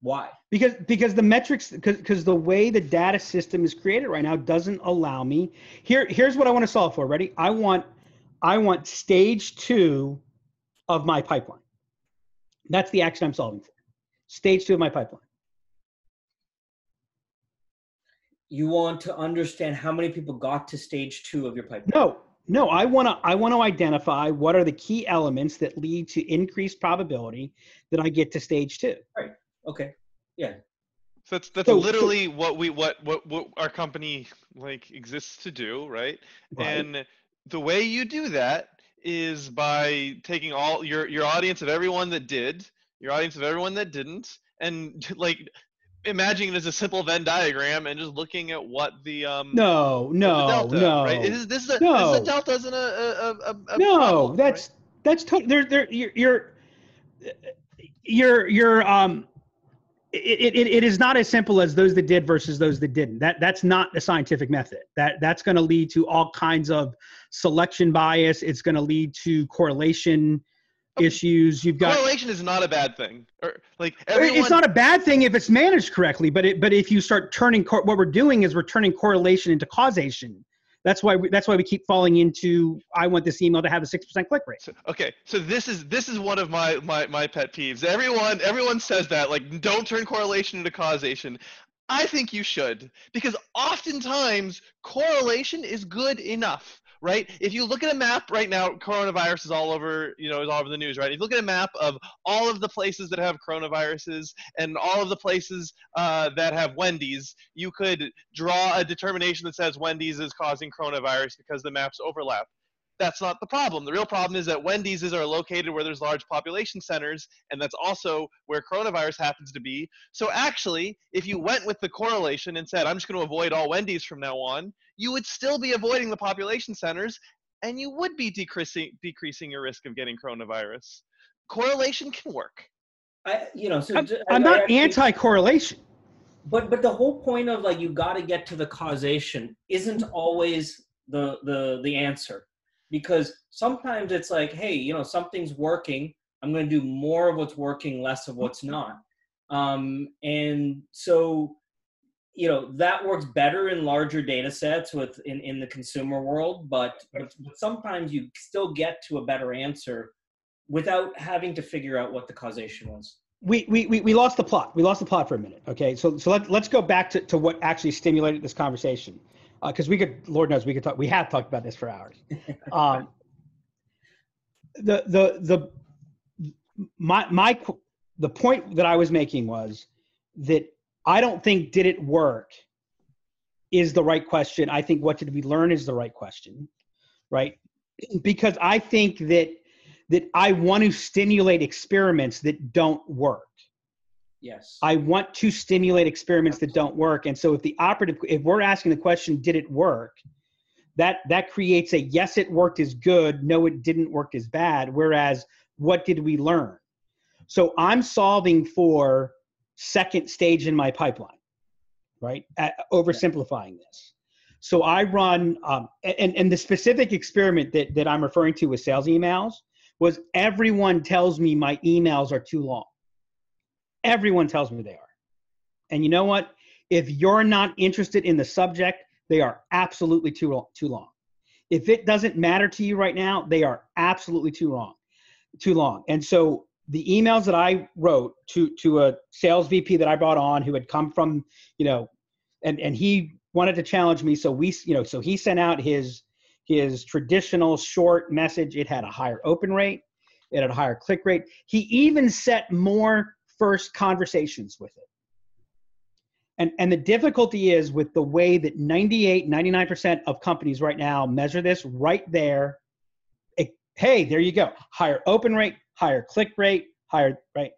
S4: Why?
S2: Because because the metrics because because the way the data system is created right now doesn't allow me. Here here's what i want to solve for. Ready? I want i want stage two of my pipeline. That's the action i'm solving for stage two of my pipeline.
S4: You want to understand how many people got to stage two of your pipeline?
S2: No, no. I want to. I want to identify what are the key elements that lead to increased probability that I get to stage two.
S4: Right. Okay. Yeah.
S1: So that's that's so, literally so, what we what, what what our company like exists to do, right? right? And the way you do that is by taking all your your audience of everyone that did your audience of everyone that didn't, and like imagining it as a simple Venn diagram and just looking at what the um
S2: no no delta, no
S1: right is this a, no. this a delta isn't a, a, a, a
S2: no
S1: problem,
S2: that's right? that's totally there there you're you're you're, you're um it, it, it is not as simple as those that did versus those that didn't. That that's not the scientific method. That that's going to lead to all kinds of selection bias. It's going to lead to correlation issues. You've got
S1: correlation is not a bad thing. Or like everyone,
S2: it's not a bad thing if it's managed correctly. But it, but if you start turning what we're doing is we're turning correlation into causation. That's why we, that's why we keep falling into I want this email to have a six percent click rate.
S1: So, okay, so this is this is one of my, my my pet peeves. Everyone everyone says that like don't turn correlation into causation. I think you should because oftentimes correlation is good enough right? If you look at a map right now, coronavirus is all over, you know, is all over the news, right? If you look at a map of all of the places that have coronaviruses and all of the places uh, that have Wendy's, you could draw a determination that says Wendy's is causing coronavirus because the maps overlap that's not the problem. The real problem is that Wendy's are located where there's large population centers, and that's also where coronavirus happens to be. So actually, if you went with the correlation and said, I'm just going to avoid all Wendy's from now on, you would still be avoiding the population centers, and you would be decreasing decreasing your risk of getting coronavirus. Correlation can work.
S4: I, you know, so
S2: I'm, I'm not actually, anti-correlation.
S4: But but the whole point of like you got to get to the causation isn't always the the the answer because sometimes it's like, hey, you know, something's working. I'm going to do more of what's working, less of what's not. Um, and so, you know, that works better in larger data sets with in, in the consumer world, but, but sometimes you still get to a better answer without having to figure out what the causation was.
S2: We, we, we, we lost the plot. We lost the plot for a minute. Okay. So, so let, let's go back to, to what actually stimulated this conversation because uh, we could, Lord knows, we could talk. We have talked about this for hours. Um, the the the my my the point that I was making was that I don't think did it work is the right question. I think what did we learn is the right question, right? Because I think that that I want to stimulate experiments that don't work.
S4: Yes.
S2: I want to stimulate experiments that don't work. And so if the operative if we're asking the question, did it work? That that creates a yes, it worked is good, no, it didn't work is bad. Whereas what did we learn? So I'm solving for second stage in my pipeline, right? At, oversimplifying this. So I run, um, and, and the specific experiment that, that I'm referring to with sales emails was everyone tells me my emails are too long. Everyone tells me they are. And you know what? If you're not interested in the subject, they are absolutely too too long. If it doesn't matter to you right now, they are absolutely too long, too long. And so the emails that I wrote to to a sales VP that I brought on who had come from, you know, and and he wanted to challenge me. So we, you know, so he sent out his his traditional short message. It had a higher open rate. It had a higher click rate. He even set more first conversations with it. And, and the difficulty is with the way that 98, 99% of companies right now measure this right there. It, hey, there you go. Higher open rate, higher click rate, higher, right?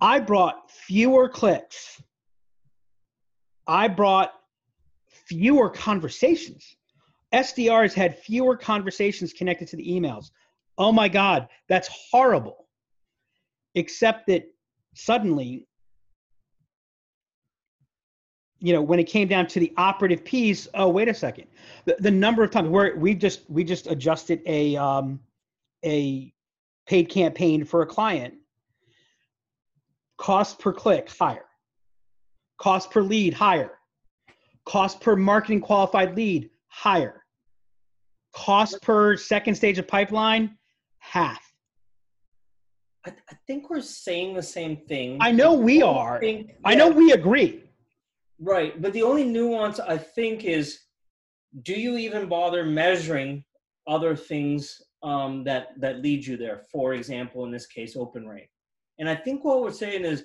S2: I brought fewer clicks. I brought fewer conversations. SDRs had fewer conversations connected to the emails. Oh my God, that's horrible. Except that suddenly, you know, when it came down to the operative piece, oh wait a second, the, the number of times where we just we just adjusted a um, a paid campaign for a client, cost per click higher, cost per lead higher, cost per marketing qualified lead higher, cost per second stage of pipeline half.
S4: I, I think we're saying the same thing.
S2: I know we are. Think, yeah, I know we agree.
S4: Right, but the only nuance I think is, do you even bother measuring other things um, that that lead you there? For example, in this case, open rate. And I think what we're saying is,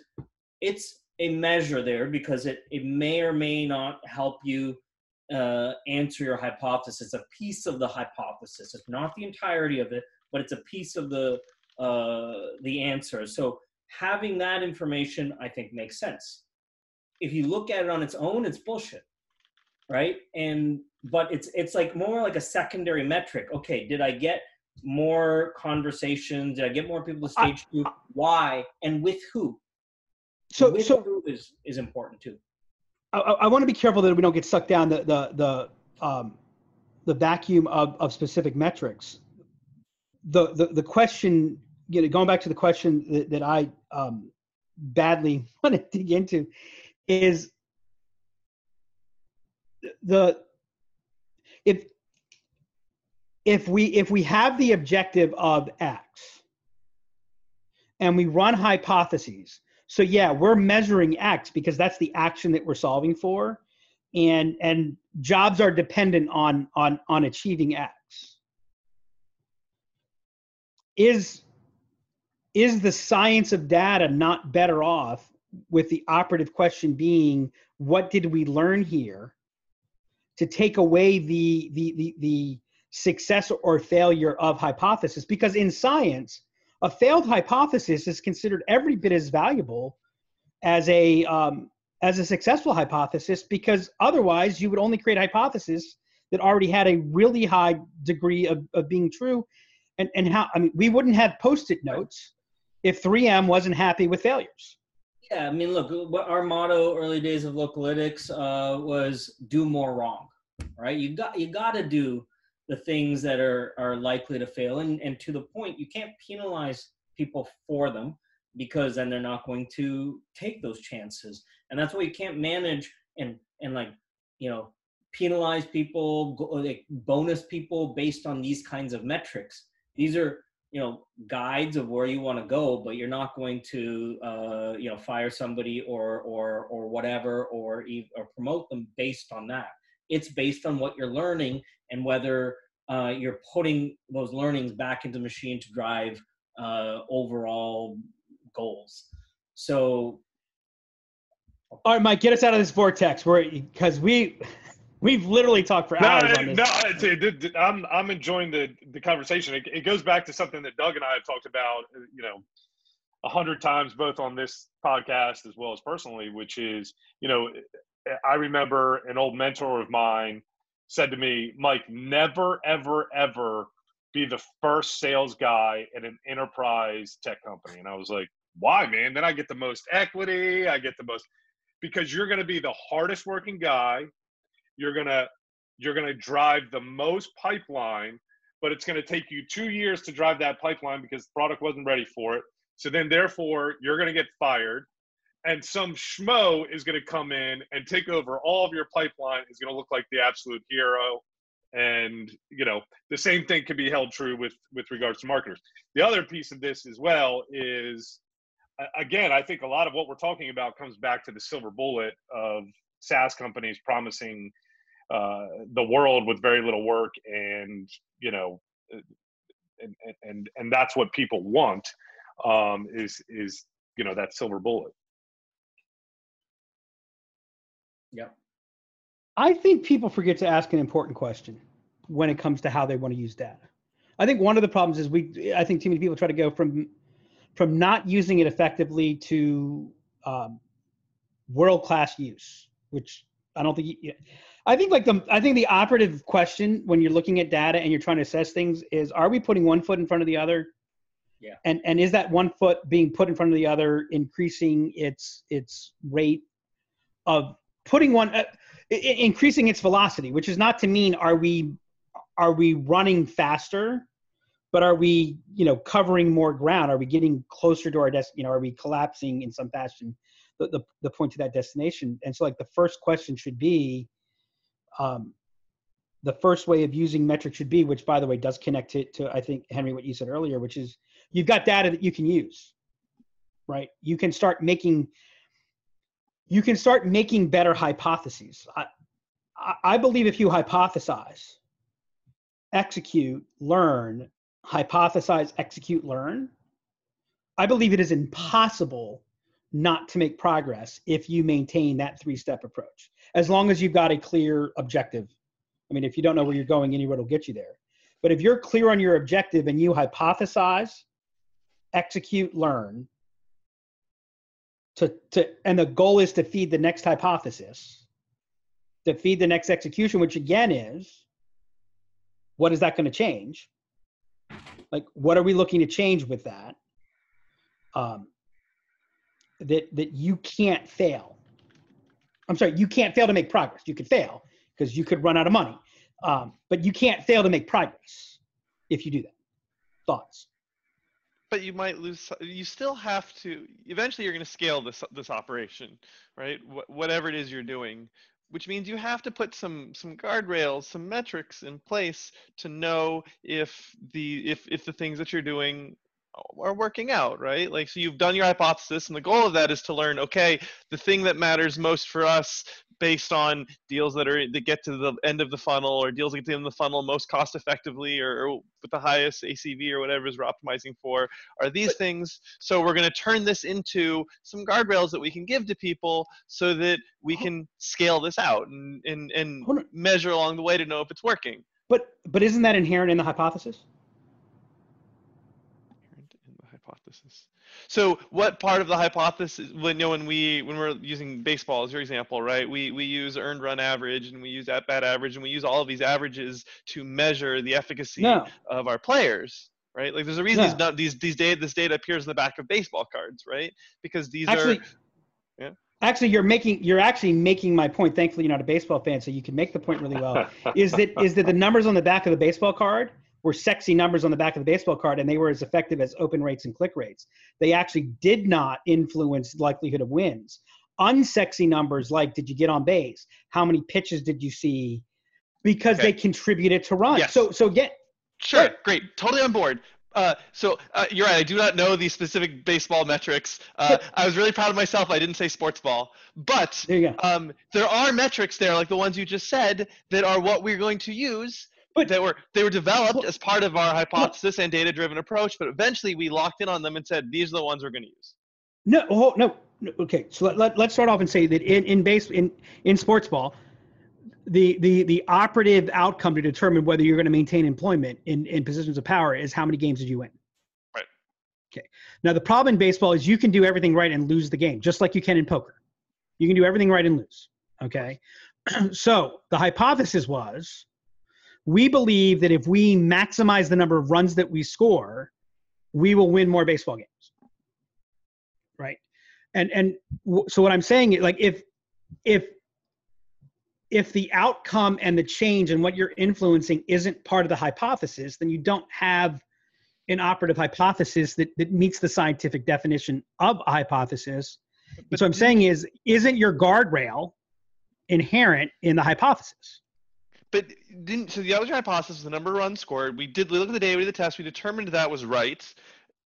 S4: it's a measure there because it it may or may not help you uh, answer your hypothesis. It's A piece of the hypothesis. It's not the entirety of it, but it's a piece of the uh, the answer. So having that information, I think, makes sense. If you look at it on its own, it's bullshit, right? And but it's it's like more like a secondary metric. Okay, did I get more conversations? Did I get more people to stage I, two? Why and with who?
S2: So with so
S4: who is is important too.
S2: I, I want to be careful that we don't get sucked down the the the um, the vacuum of, of specific metrics. The, the the question you know, going back to the question that, that I um, badly want to dig into is the if if we if we have the objective of X and we run hypotheses, so yeah, we're measuring X because that's the action that we're solving for, and and jobs are dependent on on on achieving X. Is is the science of data not better off with the operative question being what did we learn here to take away the the the, the success or failure of hypothesis? Because in science a failed hypothesis is considered every bit as valuable as a um, as a successful hypothesis because otherwise you would only create a hypothesis that already had a really high degree of, of being true. And and how i mean we wouldn't have post-it notes if 3M wasn't happy with failures.
S4: Yeah, I mean, look, our motto early days of Localytics uh, was do more wrong, right? You got you got to do the things that are are likely to fail, and and to the point, you can't penalize people for them because then they're not going to take those chances, and that's why you can't manage and and like you know penalize people, like bonus people based on these kinds of metrics. These are you know guides of where you want to go but you're not going to uh, you know fire somebody or or or whatever or or promote them based on that. It's based on what you're learning and whether uh, you're putting those learnings back into the machine to drive uh, overall goals. So
S2: all right mike get us out of this vortex. Where because we We've literally talked for hours no, on
S3: this. No, I'm I'm enjoying the the conversation. It, it, goes back to something that Doug and I have talked about, you know, a hundred times both on this podcast as well as personally, which is, you know, I remember an old mentor of mine said to me, Mike, never, ever, ever be the first sales guy at an enterprise tech company. And I was like, why, man? Then I get the most equity. I get the most because you're going to be the hardest working guy you're gonna you're gonna drive the most pipeline, but it's gonna take you two years to drive that pipeline because the product wasn't ready for it. So then, therefore, you're gonna get fired, and some schmo is gonna come in and take over all of your pipeline. Is gonna look like the absolute hero, and you know the same thing can be held true with with regards to marketers. The other piece of this as well is again, I think a lot of what we're talking about comes back to the silver bullet of SaaS companies promising uh, the world with very little work, and you know, and and and that's what people want um, is is you know that silver bullet.
S4: Yeah.
S2: I think people forget to ask an important question when it comes to how they want to use data. I think one of the problems is we. I think too many people try to go from from not using it effectively to um, world class use, which I don't think. You, I think like the I think the operative question when you're looking at data and you're trying to assess things is: Are we putting one foot in front of the other?
S4: Yeah.
S2: And and is that one foot being put in front of the other increasing its its rate of putting one uh, increasing its velocity, which is not to mean are we are we running faster but are we you know covering more ground are we getting closer to our desk you know are we collapsing in some fashion the, the, the point to that destination and so like the first question should be um, the first way of using metrics should be which by the way does connect to, to i think henry what you said earlier which is you've got data that you can use right? You can start making you can start making better hypotheses. I i believe if you hypothesize execute learn hypothesize, execute, learn, I believe it is impossible not to make progress if you maintain that three step approach, as long as you've got a clear objective. I mean, if you don't know where you're going, any road will get you there. But if you're clear on your objective and you hypothesize, execute, learn, to, to, and the goal is to feed the next hypothesis, to feed the next execution, which again is what is that going to change? like what are we looking to change with that um, that that you can't fail i'm sorry you can't fail to make progress. You could fail because you could run out of money. Um, but you can't fail to make progress if you do that. Thoughts?
S1: But you might lose you still have to eventually you're going to scale this this operation right? Wh- whatever it is you're doing which means you have to put some some guardrails some metrics in place to know if the if if the things that you're doing are working out, right? Like, so you've done your hypothesis, and the goal of that is to learn, okay, the thing that matters most for us based on deals that are that get to the end of the funnel or deals that get to the end of the funnel most cost effectively or, or with the highest ACV or whatever is we're optimizing for are these things. So we're going to turn this into some guardrails that we can give to people so that we can scale this out and and, and measure along the way to know if it's working.
S2: But but isn't that inherent in the hypothesis?
S1: Hypothesis. So, what part of the hypothesis when you know when we when we're using baseball as your example, right? We we use earned run average and we use at bat average and we use all of these averages to measure the efficacy
S2: no.
S1: of our players, right? Like, there's a reason no. these these these data this data appears in the back of baseball cards, right? Because these
S2: actually,
S1: are yeah.
S2: Actually, you're making you're actually making my point. Thankfully, you're not a baseball fan, so you can make the point really well. is that is that the numbers on the back of the baseball card were sexy numbers on the back of the baseball card and they were as effective as open rates and click rates. They actually did not influence likelihood of wins. Unsexy numbers like did you get on base? How many pitches did you see? Because okay. they contributed to runs.
S1: Yes.
S2: So so get
S1: Sure, right. great. Totally on board. Uh, so uh, you're right. I do not know these specific baseball metrics. Uh, I was really proud of myself. I didn't say sports ball, but
S2: there,
S1: um, there are metrics there, like the ones you just said, that are what we're going to use but they were they were developed as part of our hypothesis and data driven approach but eventually we locked in on them and said these are the ones we're going to use.
S2: No oh, no, no okay so let, let, let's start off and say that in in base in in sports ball the the the operative outcome to determine whether you're going to maintain employment in in positions of power is how many games did you win.
S1: Right.
S2: Okay now the problem in baseball is you can do everything right and lose the game just like you can in poker. You can do everything right and lose okay? So the hypothesis was we believe that if we maximize the number of runs that we score, we will win more baseball games. Right. And and so what I'm saying is like if if if the outcome and the change and what you're influencing isn't part of the hypothesis, then you don't have an operative hypothesis that, that meets the scientific definition of a hypothesis. But so I'm saying is, isn't your guardrail inherent in the hypothesis?
S1: But didn't so the other hypothesis was the number of runs scored. We did we looked at the data, we did the test, we determined that was right.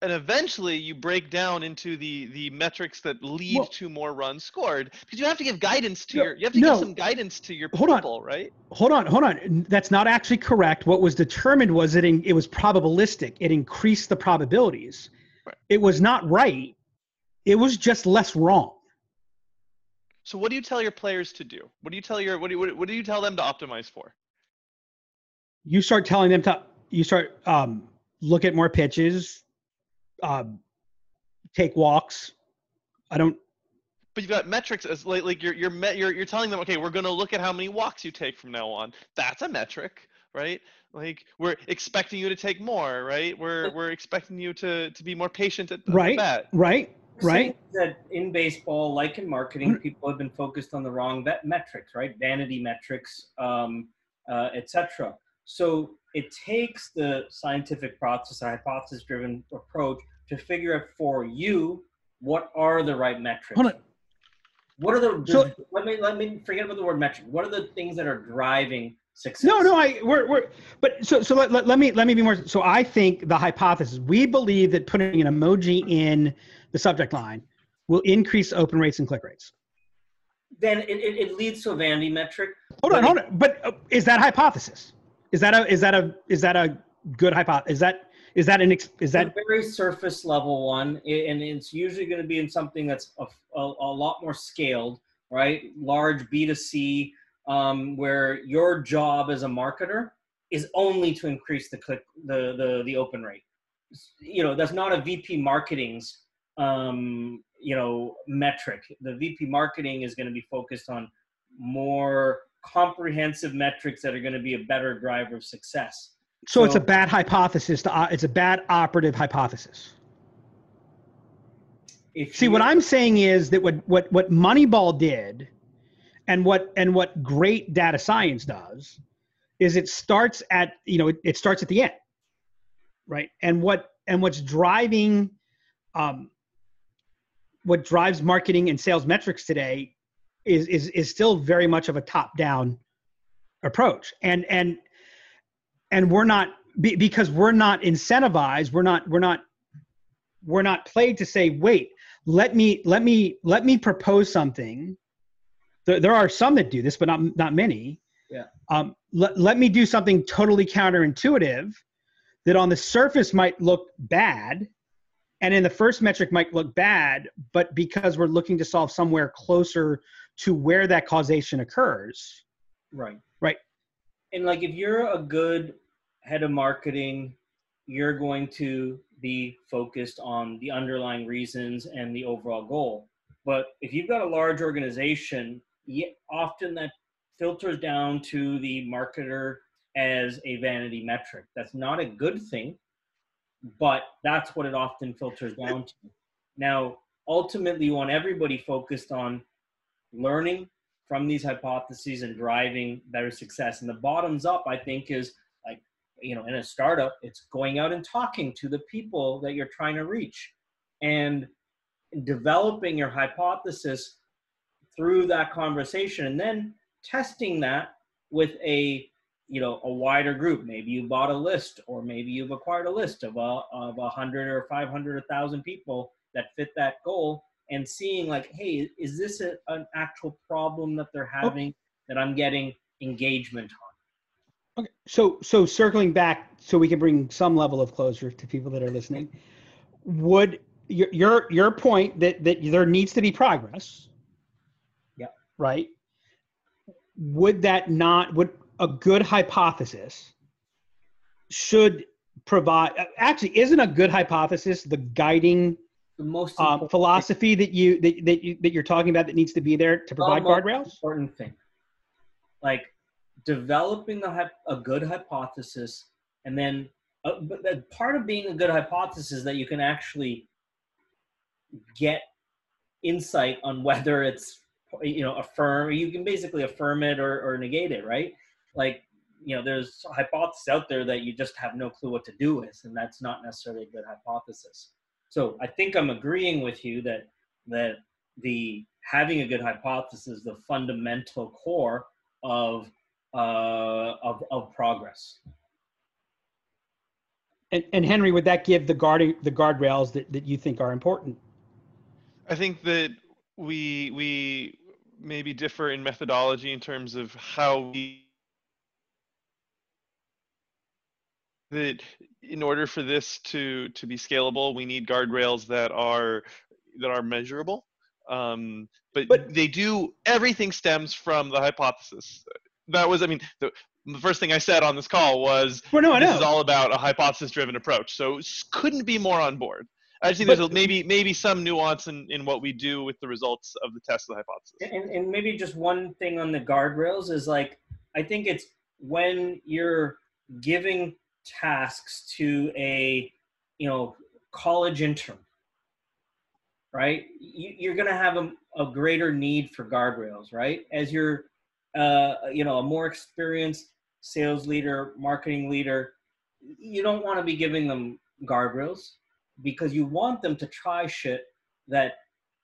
S1: and eventually you break down into the the metrics that lead
S2: Well-
S1: to more runs scored because you have to give guidance to
S2: No,
S1: your you have to
S2: no.
S1: give some guidance to your
S2: Hold on.
S1: people right
S2: hold on, hold on. That's not actually correct. What was determined was it, it was probabilistic. It increased the probabilities.
S1: Right.
S2: It was not right. It was just less wrong.
S1: So what do you tell your players to do what do you tell your what do you, what, do you tell them to optimize for
S2: You start telling them to. You start um, look at more pitches, um, take walks. I don't.
S1: but you've got metrics as like, like you're you're, met, you're you're telling them okay we're going to look at how many walks you take from now on that's a metric right like we're expecting you to take more right we're we're expecting you to to be more patient at, at the
S2: Right.
S1: bat
S2: Right. Right.
S4: That in baseball, like in marketing, people have been focused on the wrong vet- metrics, right? Vanity metrics, um, uh, etc. So it takes the scientific process, a hypothesis-driven approach, to figure out for you what are the right metrics.
S2: Hold on.
S4: What are the?
S2: So-
S4: let me let me forget about the word metric. What are the things that are driving success?
S2: No, no, I we're we're but so so let, let, let me let me be more so I think the hypothesis we believe that putting an emoji in the subject line will increase open rates and click rates.
S4: Then it, it, it leads to a vanity metric.
S2: Hold on, hold on. But uh, is that hypothesis? Is that a is that a is that a good hypothesis? Is that is that an ex- is that
S4: a very surface level one, and it's usually going to be in something that's a, a, a lot more scaled, right? Large B2C, um, where your job as a marketer is only to increase the click, the, the, the open rate. You know, that's not a VP marketing's, um, you know, metric. The VP marketing is going to be focused on more comprehensive metrics that are going to be a better driver of success.
S2: so it's a bad hypothesis to uh, it's a bad operative hypothesis. See, what I'm saying is that what what what Moneyball did, and what and what great data science does, is it starts at you know it, it starts at the end, right? And what and what's driving, um, what drives marketing and sales metrics today, is is is still very much of a top down approach, and and and we're not because we're not incentivized, we're not we're not we're not played to say wait let me let me let me propose something there, there are some that do this but not not many
S4: Yeah.
S2: um, let, let me do something totally counterintuitive that on the surface might look bad and in the first metric might look bad but because we're looking to solve somewhere closer to where that causation occurs
S4: Right.
S2: Right.
S4: And like if you're a good head of marketing, you're going to be focused on the underlying reasons and the overall goal. But if you've got a large organization, often that filters down to the marketer as a vanity metric. That's not a good thing, but that's what it often filters down to. Now, ultimately, you want everybody focused on learning from these hypotheses and driving better success. And the bottoms up, I think, is like, you know, in a startup, it's going out and talking to the people that you're trying to reach and developing your hypothesis through that conversation and then testing that with a you know a wider group maybe you bought a list or maybe you've acquired a list of a of a hundred or 500 or 1000 people that fit that goal and seeing like hey is this a, an actual problem that they're oh. having that i'm getting engagement on
S2: Okay, so so circling back, so we can bring some level of closure to people that are listening. Would your your your point that that there needs to be progress? Right. Would that not would a good hypothesis should provide actually isn't a good hypothesis the guiding
S4: the most
S2: um, philosophy that you that, that you that you're talking about that needs to be there to provide
S4: Almost.
S2: guardrails?
S4: important thing like developing the a good hypothesis and then uh, but the part of being a good hypothesis is that you can actually get insight on whether it's you know affirm you can basically affirm it or, or negate it right? Like you know there's hypotheses out there that you just have no clue what to do with and that's not necessarily a good hypothesis. So i think i'm agreeing with you that that the having a good hypothesis is the fundamental core of uh, of, of progress.
S2: And, and Henry, would that give the guarding the guardrails that, that you think are important?
S1: I think that we we maybe differ in methodology in terms of how we that in order for this to to be scalable we need guardrails that are that are measurable. Um, but,
S2: But-
S1: they do everything stems from the hypothesis. That was i mean the, the first thing i said on this call was
S2: Well, no,
S1: this is all about a hypothesis driven approach. So couldn't be more on board i just think there's a, maybe maybe some nuance in, in what we do with the results of the test of the hypothesis.
S4: And, and maybe just one thing on the guardrails is like i think it's when you're giving tasks to a you know college intern right? You, you're going to have a, a greater need for guardrails right? As you're uh, you know a more experienced sales leader marketing leader you don't want to be giving them guardrails because you want them to try shit that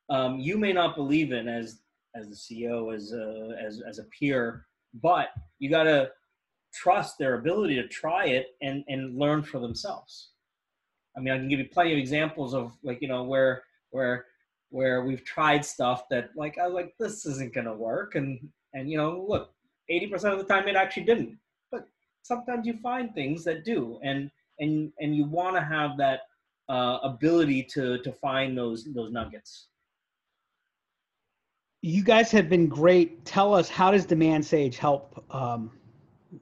S4: um, you may not believe in as as the CEO, as a, as as a peer, but you got to trust their ability to try it and and learn for themselves. I mean, I can give you plenty of examples of like you know where where where we've tried stuff that like I was like this isn't gonna work, and and you know look, eighty percent of the time it actually didn't, but sometimes you find things that do, and and and you want to have that uh, ability to to find those those nuggets.
S2: You guys have been great. Tell us how does Demand Sage help? Um,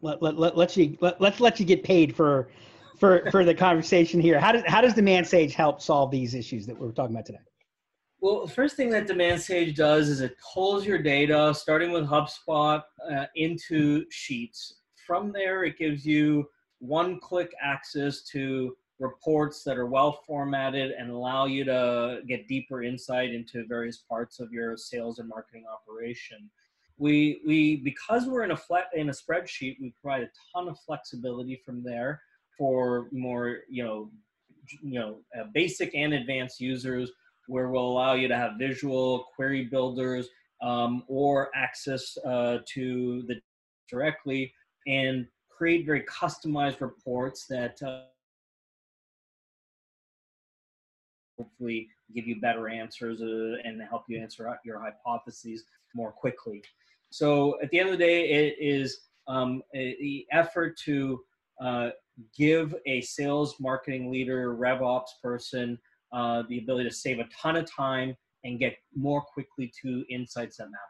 S2: let, let, let, let you let, let's let you get paid for for for the conversation here. How does how does Demand Sage help solve these issues that we're talking about today?
S4: Well, the first thing that Demand Sage does is it pulls your data, starting with HubSpot, uh, into Sheets. From there, it gives you one-click access to reports that are well formatted and allow you to get deeper insight into various parts of your sales and marketing operation. We we because we're in a flat in a spreadsheet, we provide a ton of flexibility from there for more you know you know uh, basic and advanced users where we'll allow you to have visual query builders um, or access uh, to the directly and create very customized reports that uh, hopefully give you better answers uh, and help you answer your hypotheses more quickly. So at the end of the day, it is um, the effort to uh, give a sales marketing leader, RevOps person, uh, the ability to save a ton of time and get more quickly to insights that matter.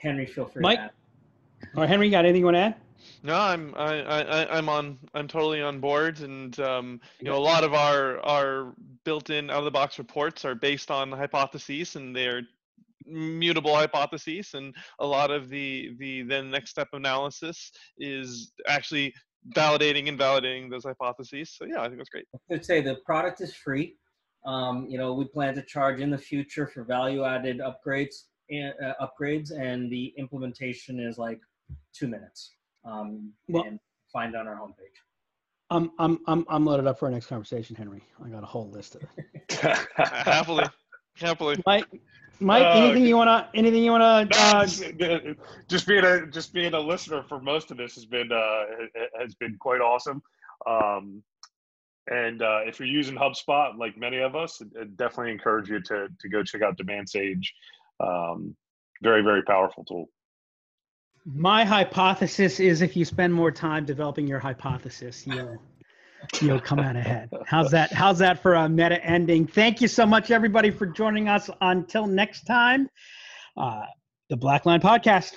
S4: Henry, feel free
S2: Mike?
S4: to add.
S2: All right, Henry, you got anything you want to add?
S1: No, I'm I, I I'm on I'm totally on board, and um, you know a lot of our our built-in out-of-the-box reports are based on hypotheses, and they're mutable hypotheses, and a lot of the the then next step analysis is actually validating and validating those hypotheses. So yeah, I think that's great.
S4: I would say the product is free. Um, you know, we plan to charge in the future for value-added upgrades, and, uh, upgrades, and the implementation is like two minutes. Um,
S2: Well-
S4: and find on our homepage.
S2: I'm I'm I'm I'm loaded up for our next conversation, Henry. I got a whole list of
S1: happily, happily.
S2: Mike. Mike,
S3: Uh,
S2: anything you wanna anything you wanna?
S3: No,
S2: Uh,
S3: just, just being a just being a listener for most of this has been uh, has been quite awesome. Um, and uh, if you're using HubSpot, like many of us, I definitely encourage you to to go check out Demand Sage. Um, very very powerful tool.
S2: My hypothesis is if you spend more time developing your hypothesis, you'll you'll come out ahead. How's that? How's that for a meta ending? Thank you so much, everybody, for joining us. Until next time, uh, the Black Line Podcast.